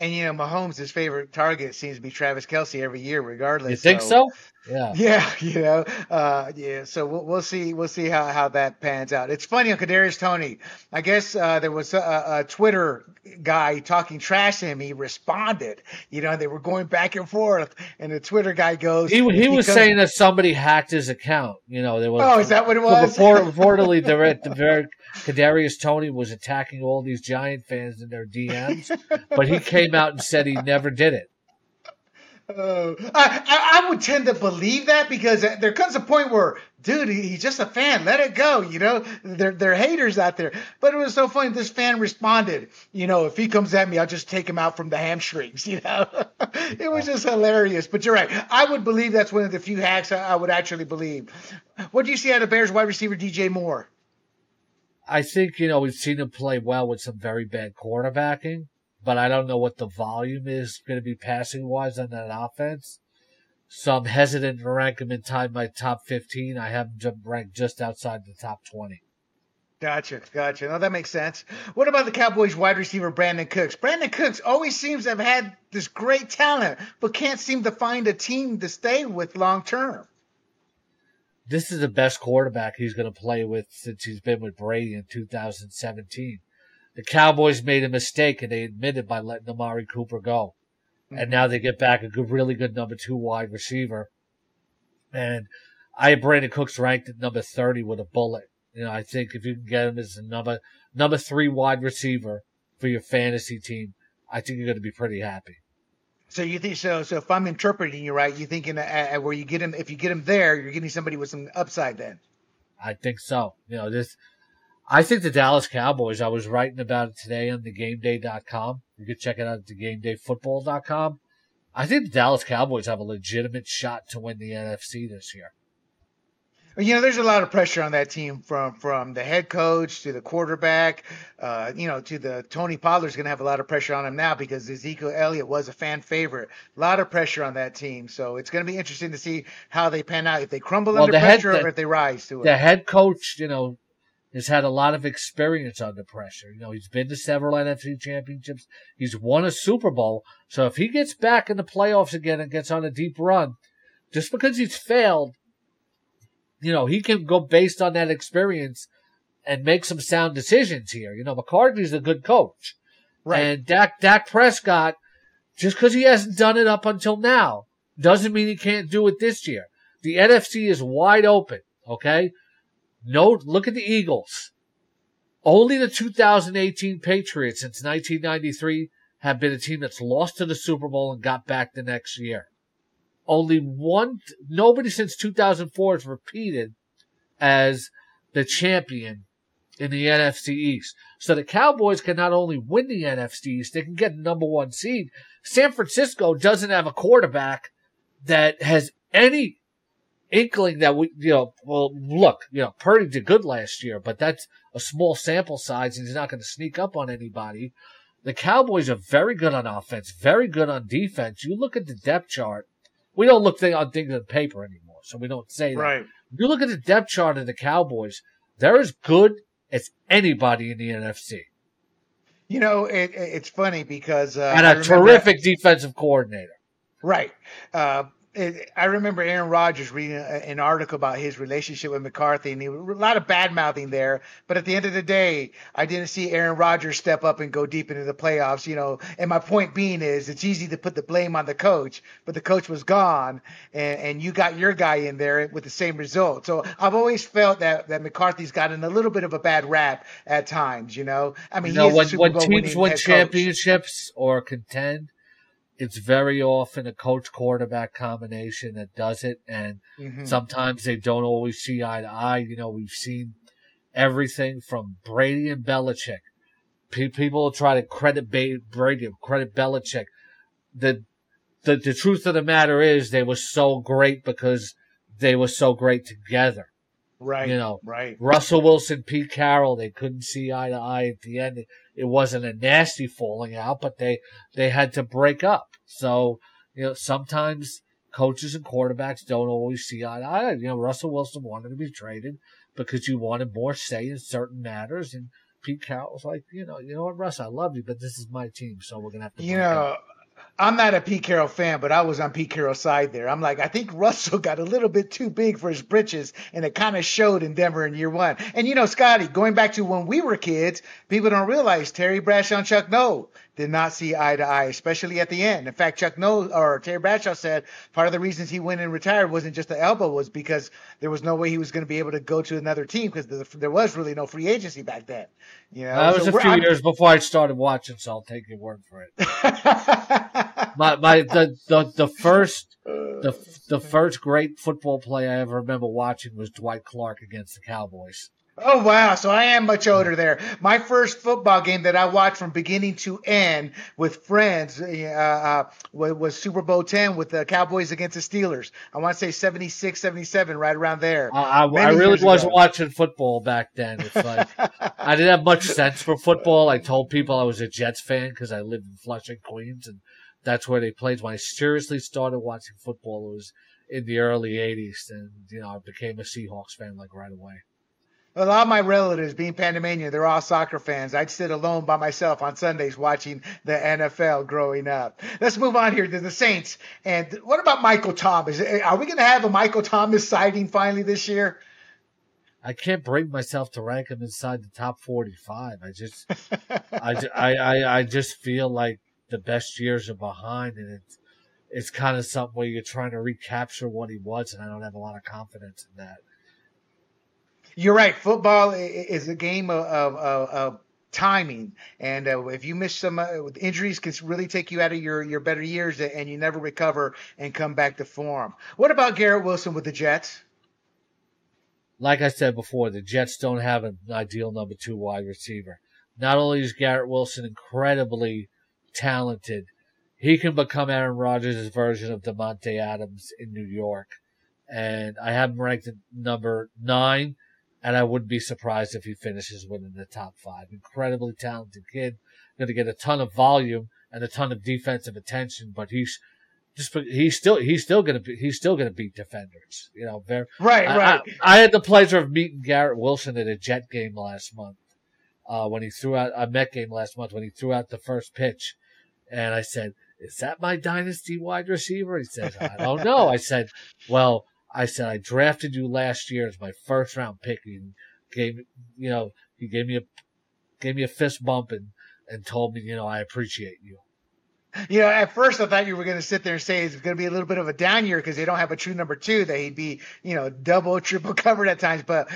And you know, Mahomes' his favorite target seems to be Travis Kelce every year, regardless. You think so? so? Yeah. Yeah, you know, uh, yeah. So we'll, we'll see. We'll see how, how that pans out. It's funny on Kadarius Toney. I guess uh, there was a, a, Twitter guy talking trash to him. He responded. You know, they were going back and forth, and the Twitter guy goes. He, he, he was comes, saying that somebody hacked his account. You know, there was. Oh, is that what it was? Before, reportedly, the, the very Kadarius Toney was attacking all these Giant fans in their DMs, but he came out and said he never did it. Uh, I, I would tend to believe that because there comes a point where, dude, he's just a fan. Let it go. You know, they're, they're haters out there. But it was so funny. This fan responded, you know, if he comes at me, I'll just take him out from the hamstrings. You know, it was just hilarious. But you're right. I would believe that's one of the few hacks I, I would actually believe. What do you see out of Bears wide receiver DJ Moore? I think, you know, we've seen him play well with some very bad quarterbacking but I don't know what the volume is going to be passing wise on that offense. So I'm hesitant to rank him inside my top 15. I have him ranked just outside the top 20. Gotcha, gotcha. No, that makes sense. What about the Cowboys wide receiver Brandin Cooks? Brandin Cooks always seems to have had this great talent, but can't seem to find a team to stay with long term. This is the best quarterback he's going to play with since he's been with Brady in 2017 the Cowboys made a mistake and they admitted by letting Amari Cooper go. Mm-hmm. And now they get back a good, really good number two wide receiver. And I have Brandin Cooks ranked at number 30 with a bullet. You know, I think if you can get him as a number, number three wide receiver for your fantasy team, I think you're going to be pretty happy. So you think so? So if I'm interpreting you right, you thinking uh, where you get him, if you get him there, you're getting somebody with some upside. Then I think so. You know, this. I think the Dallas Cowboys. I was writing about it today on thegameday.com. You can check it out at thegamedayfootball.com. I think the Dallas Cowboys have a legitimate shot to win the NFC this year. You know, there's a lot of pressure on that team from from the head coach to the quarterback. Uh, you know, to the Tony Pollard's going to have a lot of pressure on him now because Ezekiel Elliott was a fan favorite. A lot of pressure on that team, so it's going to be interesting to see how they pan out if they crumble well, under the pressure head, the, or if they rise to it. The head coach, you know, has had a lot of experience under pressure. You know, he's been to several NFC championships. He's won a Super Bowl. So if he gets back in the playoffs again and gets on a deep run, just because he's failed you know, he can go based on that experience and make some sound decisions here. You know, McCarthy's a good coach. Right. And Dak, Dak Prescott, just because he hasn't done it up until now, doesn't mean he can't do it this year. The NFC is wide open. Okay. No, look at the Eagles. Only the 2018 Patriots since 1993 have been a team that's lost to the Super Bowl and got back the next year only one, nobody since 2004 has repeated as the champion in the NFC East. So the Cowboys can not only win the NFC East, they can get the number one seed. San Francisco doesn't have a quarterback that has any inkling that we, you know, well, look, you know, Purdy did good last year, but that's a small sample size and he's not going to sneak up on anybody. The Cowboys are very good on offense, very good on defense. You look at the depth chart we don't look on things on paper anymore, so we don't say that. Right. You look at the depth chart of the Cowboys, they're as good as anybody in the NFC. You know, it, it's funny because uh, and a terrific defensive coordinator. Right. Uh, I remember Aaron Rodgers reading a, an article about his relationship with McCarthy, and he, a lot of bad mouthing there. But at the end of the day, I didn't see Aaron Rodgers step up and go deep into the playoffs. You know, and my point being is, it's easy to put the blame on the coach, but the coach was gone, and, and you got your guy in there with the same result. So I've always felt that that McCarthy's gotten a little bit of a bad rap at times. You know, I mean, you know, when, when teams win championships or contend it's very often a coach quarterback combination that does it. And mm-hmm. sometimes they don't always see eye to eye. You know, we've seen everything from Brady and Belichick. People try to credit Brady, credit Belichick. The, the, the truth of the matter is they were so great because they were so great together. Right. You know, right. Russell Wilson, Pete Carroll, they couldn't see eye to eye at the end. It wasn't a nasty falling out, but they, they had to break up. So, you know, sometimes coaches and quarterbacks don't always see eye to eye. You know, Russell Wilson wanted to be traded because you wanted more say in certain matters. And Pete Carroll was like, you know, you know what, Russ, I love you, but this is my team, so we're gonna have to. You know. I'm not a Pete Carroll fan, but I was on Pete Carroll's side there. I'm like, I think Russell got a little bit too big for his britches, and it kind of showed in Denver in year one. And you know, Scotty, going back to when we were kids, people don't realize Terry Bradshaw and Chuck Noll did not see eye to eye, especially at the end. In fact, Chuck Noll or Terry Bradshaw said part of the reasons he went and retired wasn't just the elbow, was because there was no way he was going to be able to go to another team because there was really no free agency back then. You know, that was so a few I'm, years before I started watching, so I'll take your word for it. my my the, the the first the uh. the first great football play I ever remember watching was Dwight Clark against the Cowboys. Oh wow! So I am much older there. My first football game that I watched from beginning to end with friends uh, uh, was Super Bowl ten with the Cowboys against the Steelers. I want to say 76, 77, right around there. Uh, I, I, really wasn't watching football back then. It's like I didn't have much sense for football. I told people I was a Jets fan because I lived in Flushing, Queens, and that's where they played. When I seriously started watching football, it was in the early '80s, and you know I became a Seahawks fan like right away a lot of my relatives, being Panamanian, they're all soccer fans. I'd sit alone by myself on Sundays watching the NFL growing up. Let's move on here to the Saints. And what about Michael Thomas? Eh, eh, are we going to have a Michael Thomas sighting finally this year? I can't bring myself to rank him inside the top 45. I just, I, I, I, I just feel like the best years are behind and it's, it's kind of something where you're trying to recapture what he was, and I don't have a lot of confidence in that you're right. Football is a game of, of, of timing. And uh, if you miss some uh, injuries, can really take you out of your, your better years and you never recover and come back to form. What about Garrett Wilson with the Jets? Like I said before, the Jets don't have an ideal number two wide receiver. Not only is Garrett Wilson incredibly talented, he can become Aaron Rodgers' version of Davante Adams in New York. And I have him ranked at number nine and I wouldn't be surprised if he finishes within the top five. Incredibly talented kid, going to get a ton of volume and a ton of defensive attention, but he's just he's still he's still going to be he's still going to beat defenders. You know, very right, right. I, I, had the pleasure of meeting Garrett Wilson at a Jet game last month. Uh, when he threw out a Met game last month when he threw out the first pitch, and I said, "Is that my dynasty wide receiver?" He said, "I don't know." I said, "Well." I said I drafted you last year as my first round pick. He gave you know he gave me a gave me a fist bump and and told me you know I appreciate you. You know, at first I thought you were going to sit there and say it's going to be a little bit of a down year because they don't have a true number two. That he'd be, you know, double, triple covered at times. But,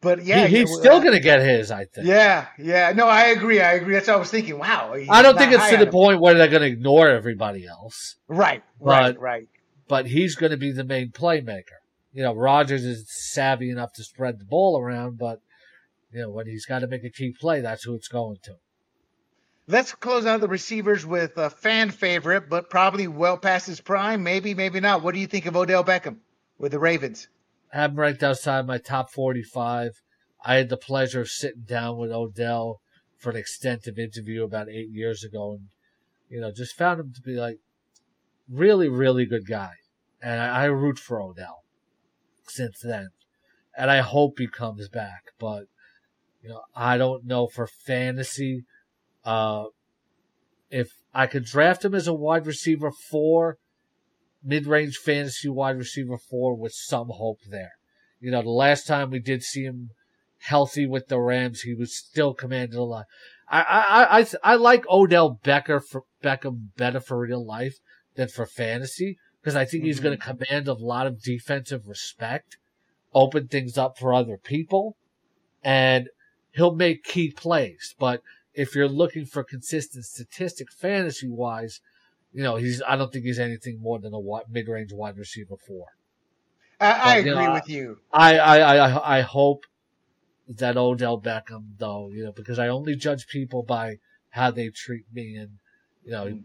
but yeah, he, he's uh, still going to get his. I think. Yeah, yeah. No, I agree. I agree. That's what I was thinking. Wow. I don't think it's to the point where they're going to ignore everybody else. Right. Right. Right but he's going to be the main playmaker. You know, Rodgers is savvy enough to spread the ball around, but you know when he's got to make a key play, that's who it's going to. Let's close out the receivers with a fan favorite, but probably well past his prime. Maybe, maybe not. What do you think of Odell Beckham with the Ravens? I have him ranked outside my top 45. I had the pleasure of sitting down with Odell for an extensive interview about eight years ago, and you know, just found him to be like really, really good guy. And I, I root for Odell since then. And I hope he comes back. But, you know, I don't know for fantasy, uh, if I could draft him as a wide receiver four, mid range fantasy wide receiver four with some hope there. You know, the last time we did see him healthy with the Rams, he was still commanding a lot. I, I, I, I like Odell Becker for Beckham better for real life than for fantasy because I think mm-hmm. he's going to command a lot of defensive respect, open things up for other people, and he'll make key plays. But if you're looking for consistent statistic fantasy wise, you know, he's, I don't think he's anything more than a mid range wide receiver four. I, I agree you know, with you. I, I, I, I hope that Odell Beckham though, you know, because I only judge people by how they treat me and, you know, mm.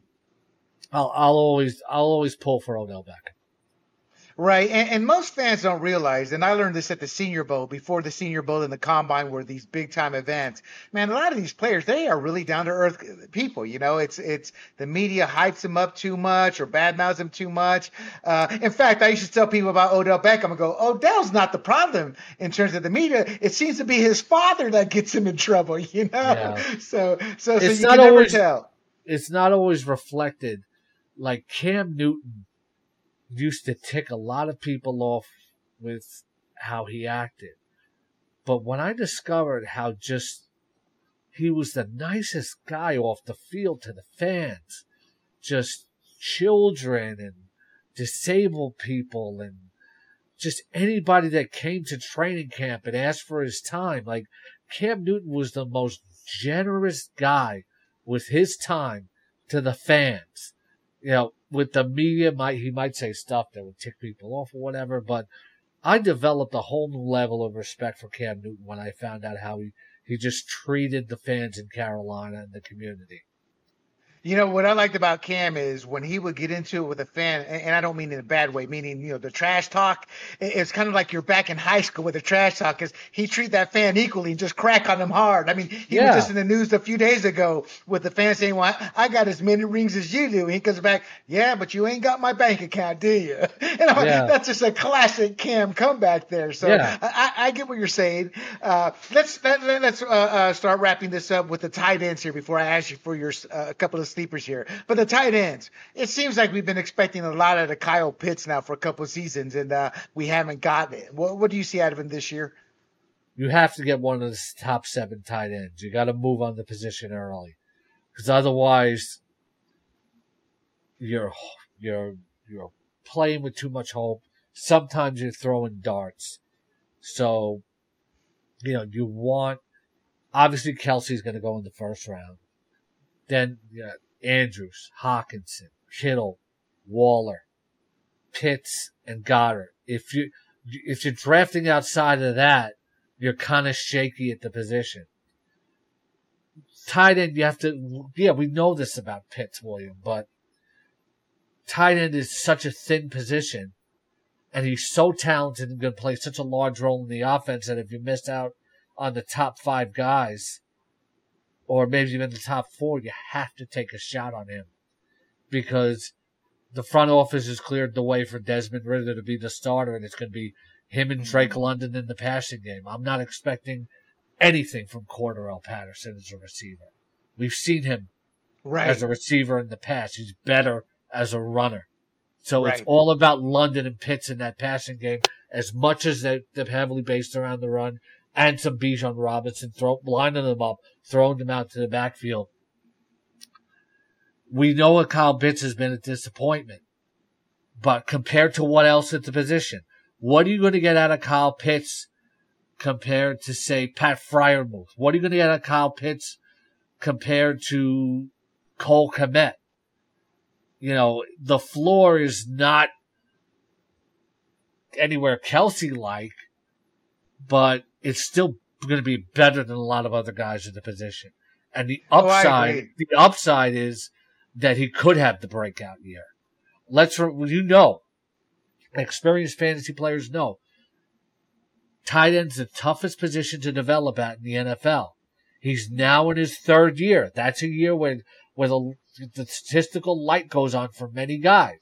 I'll, I'll always I'll always pull for Odell Beckham. Right, and, and, most fans don't realize, and I learned this at the Senior Bowl before the Senior Bowl and the Combine were these big time events. Man, a lot of these players they are really down to earth people. You know, it's it's the media hypes them up too much or badmouths them too much. Uh, in fact, I used to tell people about Odell Beckham. I go, Odell's not the problem in terms of the media. It seems to be his father that gets him in trouble. You know, yeah. so so, so you can always, never tell. It's not always reflected like Cam Newton used to tick a lot of people off with how he acted. But when I discovered how just he was the nicest guy off the field to the fans, just children and disabled people and just anybody that came to training camp and asked for his time. Like Cam Newton was the most generous guy with his time to the fans you know, with the media, might he might say stuff that would tick people off or whatever. But I developed a whole new level of respect for Cam Newton when I found out how he he just treated the fans in Carolina and the community. You know what I liked about Cam is when he would get into it with a fan, and I don't mean in a bad way, meaning you know the trash talk. It's kind of like you're back in high school with the trash talk, because he treat that fan equally and just crack on him hard. I mean, he yeah. was just in the news a few days ago with the fan saying, "Well, I got as many rings as you do." And he comes back, "Yeah, but you ain't got my bank account, do you?" And I'm yeah. that's just a classic Cam comeback there. So yeah. I, I, get what you're saying. Uh, let's let, us let us uh, uh, start wrapping this up with the tight ends here before I ask you for your uh, a couple of sleepers here. But the tight ends, it seems like we've been expecting a lot out of the Kyle Pitts now for a couple seasons, and uh, we haven't gotten it. What, what do you see out of him this year? You have to get one of the top seven tight ends. You got to move on the position early, because otherwise, you're you're you're playing with too much hope. Sometimes you're throwing darts. So, you know, you want obviously Kelce's going to go in the first round. Then know, Andrews, Hockenson, Kittle, Waller, Pitts, and Goedert. If you if you're drafting outside of that, you're kind of shaky at the position. Tight end, you have to. Yeah, we know this about Pitts, William, but tight end is such a thin position, and he's so talented and going to play such a large role in the offense that if you miss out on the top five guys, or maybe even the top four, you have to take a shot on him because the front office has cleared the way for Desmond Ridder to be the starter, and it's going to be him and Drake mm-hmm. London in the passing game. I'm not expecting anything from Cordarrelle Patterson as a receiver. We've seen him right. as a receiver in the past. He's better as a runner. So right. it's all about London and Pitts in that passing game as much as they, they're heavily based around the run and some Bijan Robinson throw, lining them up, throwing them out to the backfield. We know what Kyle Pitts has been a disappointment, but compared to what else at the position, what are you going to get out of Kyle Pitts compared to say Pat Freiermuth? What are you going to get out of Kyle Pitts compared to Cole Kmet? You know, the floor is not anywhere Kelce like, but it's still going to be better than a lot of other guys in the position. And the oh, upside, oh, the upside is that he could have the breakout year. Let's, you know, experienced fantasy players know tight end's the toughest position to develop at in the NFL. He's now in his third year. That's a year when where the, the statistical light goes on for many guys.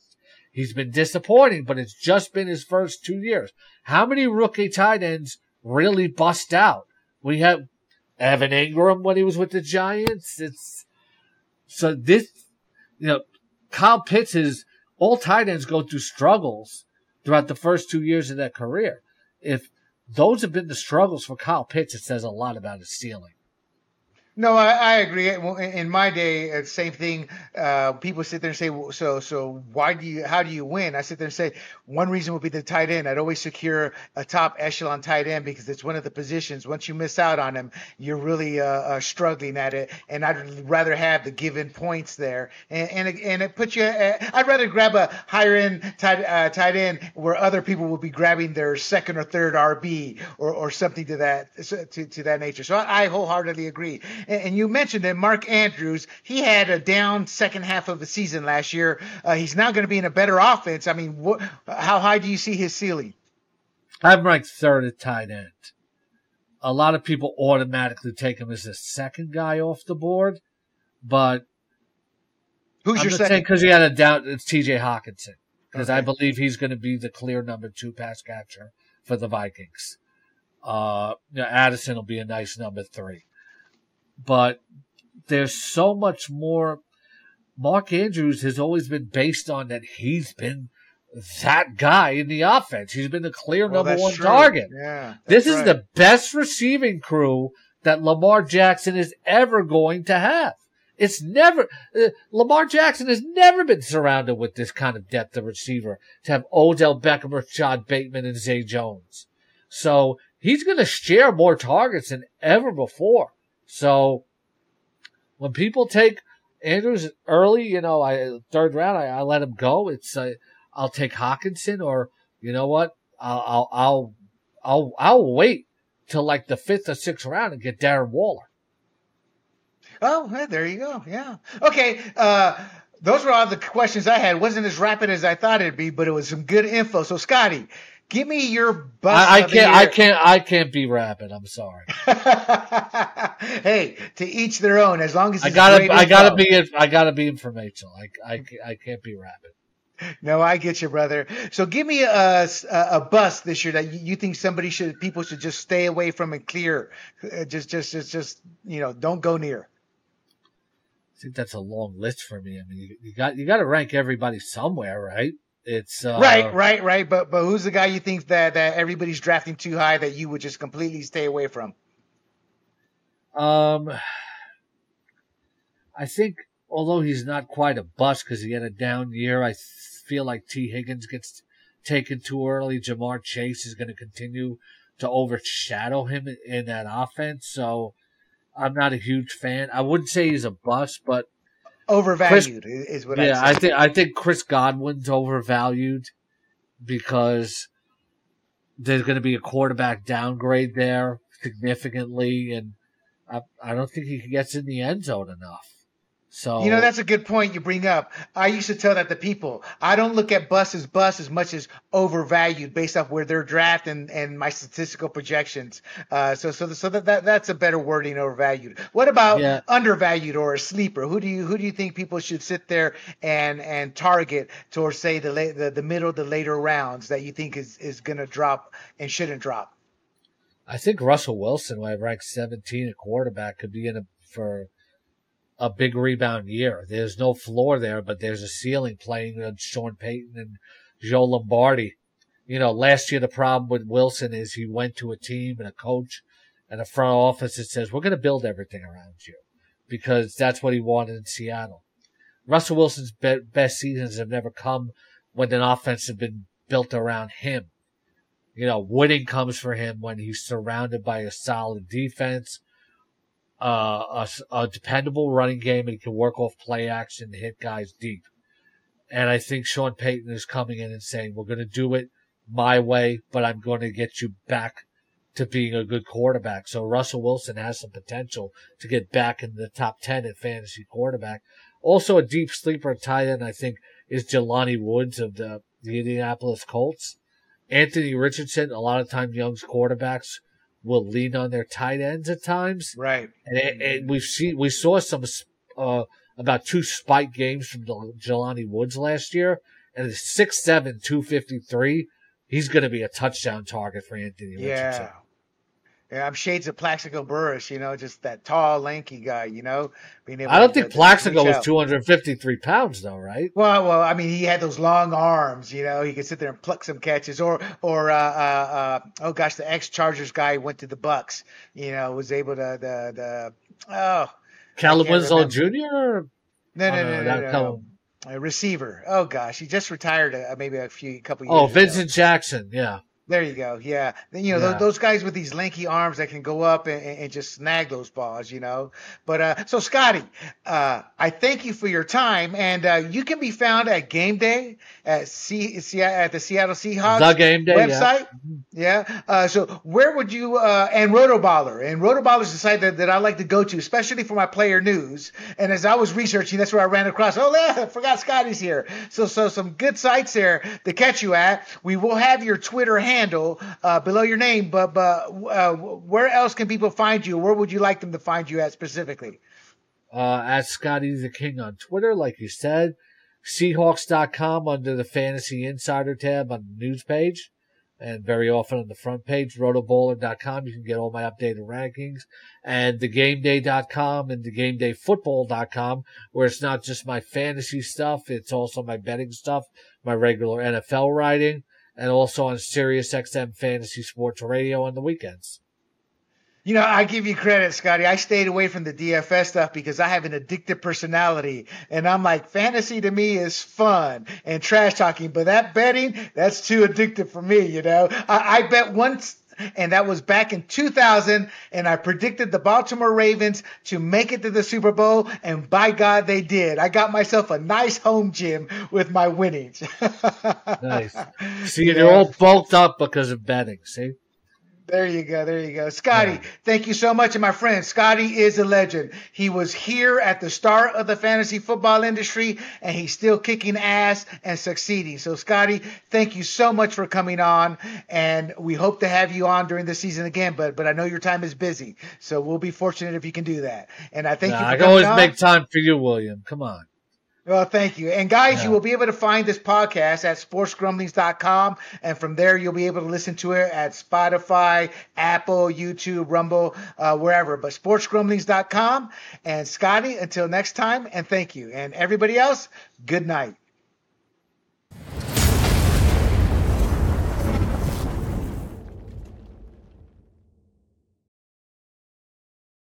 He's been disappointing, but it's just been his first two years. How many rookie tight ends really bust out? We have Evan Engram when he was with the Giants. It's so this, you know, Kyle Pitts is all tight ends go through struggles throughout the first two years of their career. If those have been the struggles for Kyle Pitts, it says a lot about his ceiling. No, I, I agree. In my day, uh, same thing. Uh, people sit there and say, "So, so why do you? How do you win?" I sit there and say, one reason would be the tight end. I'd always secure a top echelon tight end because it's one of the positions. Once you miss out on him, you're really uh, uh, struggling at it. And I'd rather have the given points there, and and it, and it puts you. Uh, I'd rather grab a higher end tight uh, tight end where other people will be grabbing their second or third RB or, or something to that to, to that nature. So I, I wholeheartedly agree and you mentioned that Mark Andrews, he had a down second half of the season last year. Uh, he's now going to be in a better offense. I mean, wh- how high do you see his ceiling? I'm ranked third at tight end. A lot of people automatically take him as the second guy off the board, but who's I'm your second? Because he had a down. It's T.J. Hockenson because okay. I believe he's going to be the clear number two pass catcher for the Vikings. Uh, you know, Addison will be a nice number three but there's so much more. Mark Andrews has always been based on that he's been that guy in the offense. He's been the clear well, number one true. target. Yeah, this is right. the best receiving crew that Lamar Jackson is ever going to have. It's never, uh, Lamar Jackson has never been surrounded with this kind of depth of receiver to have Odell Beckham, Rashod Bateman, and Zay Jones. So he's going to share more targets than ever before. So when people take Andrews early, you know, I third round, I, I let him go. It's uh, I'll take Hockenson, or you know what, I'll I'll I'll I'll, I'll wait till like the fifth or sixth round and get Darren Waller. Oh, there you go. Yeah. Okay. Uh, those were all the questions I had. It wasn't as rapid as I thought it'd be, but it was some good info. So, Scotty, Give me your bust. I, I can't. I can't. I can't be rapid. I'm sorry. hey, to each their own. As long as I gotta. I gotta be. I gotta be informational. I, I, I can't be rapid. No, I get you, brother. So give me a, a, a bust this year that you think somebody should, people should just stay away from and clear. Uh, just, just, just, just, you know, don't go near. I think that's a long list for me. I mean, you, you got, you got to rank everybody somewhere, right? It's uh, right, right, right. But but who's the guy you think that that everybody's drafting too high that you would just completely stay away from? Um, I think although he's not quite a bust because he had a down year, I feel like Tee Higgins gets taken too early. Ja'Marr Chase is going to continue to overshadow him in that offense. So I'm not a huge fan. I wouldn't say he's a bust, but overvalued Chris, is what yeah, I think I think Chris Godwin's overvalued because there's going to be a quarterback downgrade there significantly, and I, I don't think he gets in the end zone enough. So you know that's a good point you bring up. I used to tell that to people. I don't look at bus as bus as much as overvalued based off where they're drafted and, and my statistical projections. Uh, so so so that, that that's a better wording overvalued. What about yeah. undervalued or a sleeper? Who do you who do you think people should sit there and and target towards say the late, the, the middle the later rounds that you think is is going to drop and shouldn't drop? I think Russell Wilson, who I ranked 17 at quarterback, could be in a for a big rebound year. There's no floor there, but there's a ceiling playing with Sean Payton and Joe Lombardi. You know, last year the problem with Wilson is he went to a team and a coach and a front office that says, we're going to build everything around you because that's what he wanted in Seattle. Russell Wilson's be- best seasons have never come when an offense has been built around him. You know, winning comes for him when he's surrounded by a solid defense uh, a, a dependable running game and can work off play action and hit guys deep. And I think Sean Payton is coming in and saying, we're going to do it my way, but I'm going to get you back to being a good quarterback. So Russell Wilson has some potential to get back in the top 10 at fantasy quarterback. Also a deep sleeper tight end, I think, is Jelani Woods of the, the Indianapolis Colts. Anthony Richardson, a lot of times Young's quarterbacks will lean on their tight ends at times. Right. And, it, and we've seen we saw some uh, about two spike games from Jelani Woods last year, and it's six seven two fifty three. He's going to be a touchdown target for Anthony. Richardson. Yeah, I'm shades of Plaxico Burress, you know, just that tall, lanky guy, you know. Being able I don't to, think Plaxico was 253 pounds, though, right? Well, well, I mean, he had those long arms, you know. He could sit there and pluck some catches, or, or, uh, uh, uh, oh gosh, the ex Chargers guy went to the Bucks, you know, was able to the the oh, Kellen Winslow Jr. No, no, no, no, no, no, A receiver. Oh gosh, he just retired uh, maybe a few couple oh, years. Oh, Vincent ago. Jackson, yeah. There you go. Yeah. Then, you know, yeah. those, those, guys with these lanky arms that can go up and, and just snag those balls, you know. But uh, so, Scotty, uh, I thank you for your time. And uh, you can be found at Game Day at, C, C, at the Seattle Seahawks the Game Day, website. Yeah. yeah. Uh, so, where would you, uh, and Rotoballer, and Rotoballer's the site that, that I like to go to, especially for my player news. And as I was researching, that's where I ran across, oh, yeah, I forgot Scotty's here. So, so some good sites there to catch you at. We will have your Twitter handle handle uh, below your name, but but uh, where else can people find you? Where would you like them to find you at specifically? Uh, at Scotty the King on Twitter, like you said. Seahawks.com under the Fantasy Insider tab on the news page. And very often on the front page, rotoballer.com, you can get all my updated rankings. And thegameday.com and thegamedayfootball.com, where it's not just my fantasy stuff, it's also my betting stuff, my regular NFL writing and also on Sirius XM Fantasy Sports Radio on the weekends. You know, I give you credit, Scotty. I stayed away from the DFS stuff because I have an addictive personality. And I'm like, fantasy to me is fun and trash talking, but that betting, that's too addictive for me, you know? I, I bet once and that was back in 2000. And I predicted the Baltimore Ravens to make it to the Super Bowl, and by God, they did. I got myself a nice home gym with my winnings. nice. See, yeah. they're all bulked up because of betting. See. There you go. There you go. Scotty, yeah. thank you so much. And my friend, Scotty is a legend. He was here at the start of the fantasy football industry and he's still kicking ass and succeeding. So, Scotty, thank you so much for coming on. And we hope to have you on during the season again. But but I know your time is busy. So we'll be fortunate if you can do that. And I thank you I can always on. make time for you, William. Come on. Well, thank you. And guys, yeah. you will be able to find this podcast at sportsgrumblings.com. And from there, you'll be able to listen to it at Spotify, Apple, YouTube, Rumble, uh, wherever. But sportsgrumblings.com. And Scotty, until next time, and thank you. And everybody else, good night.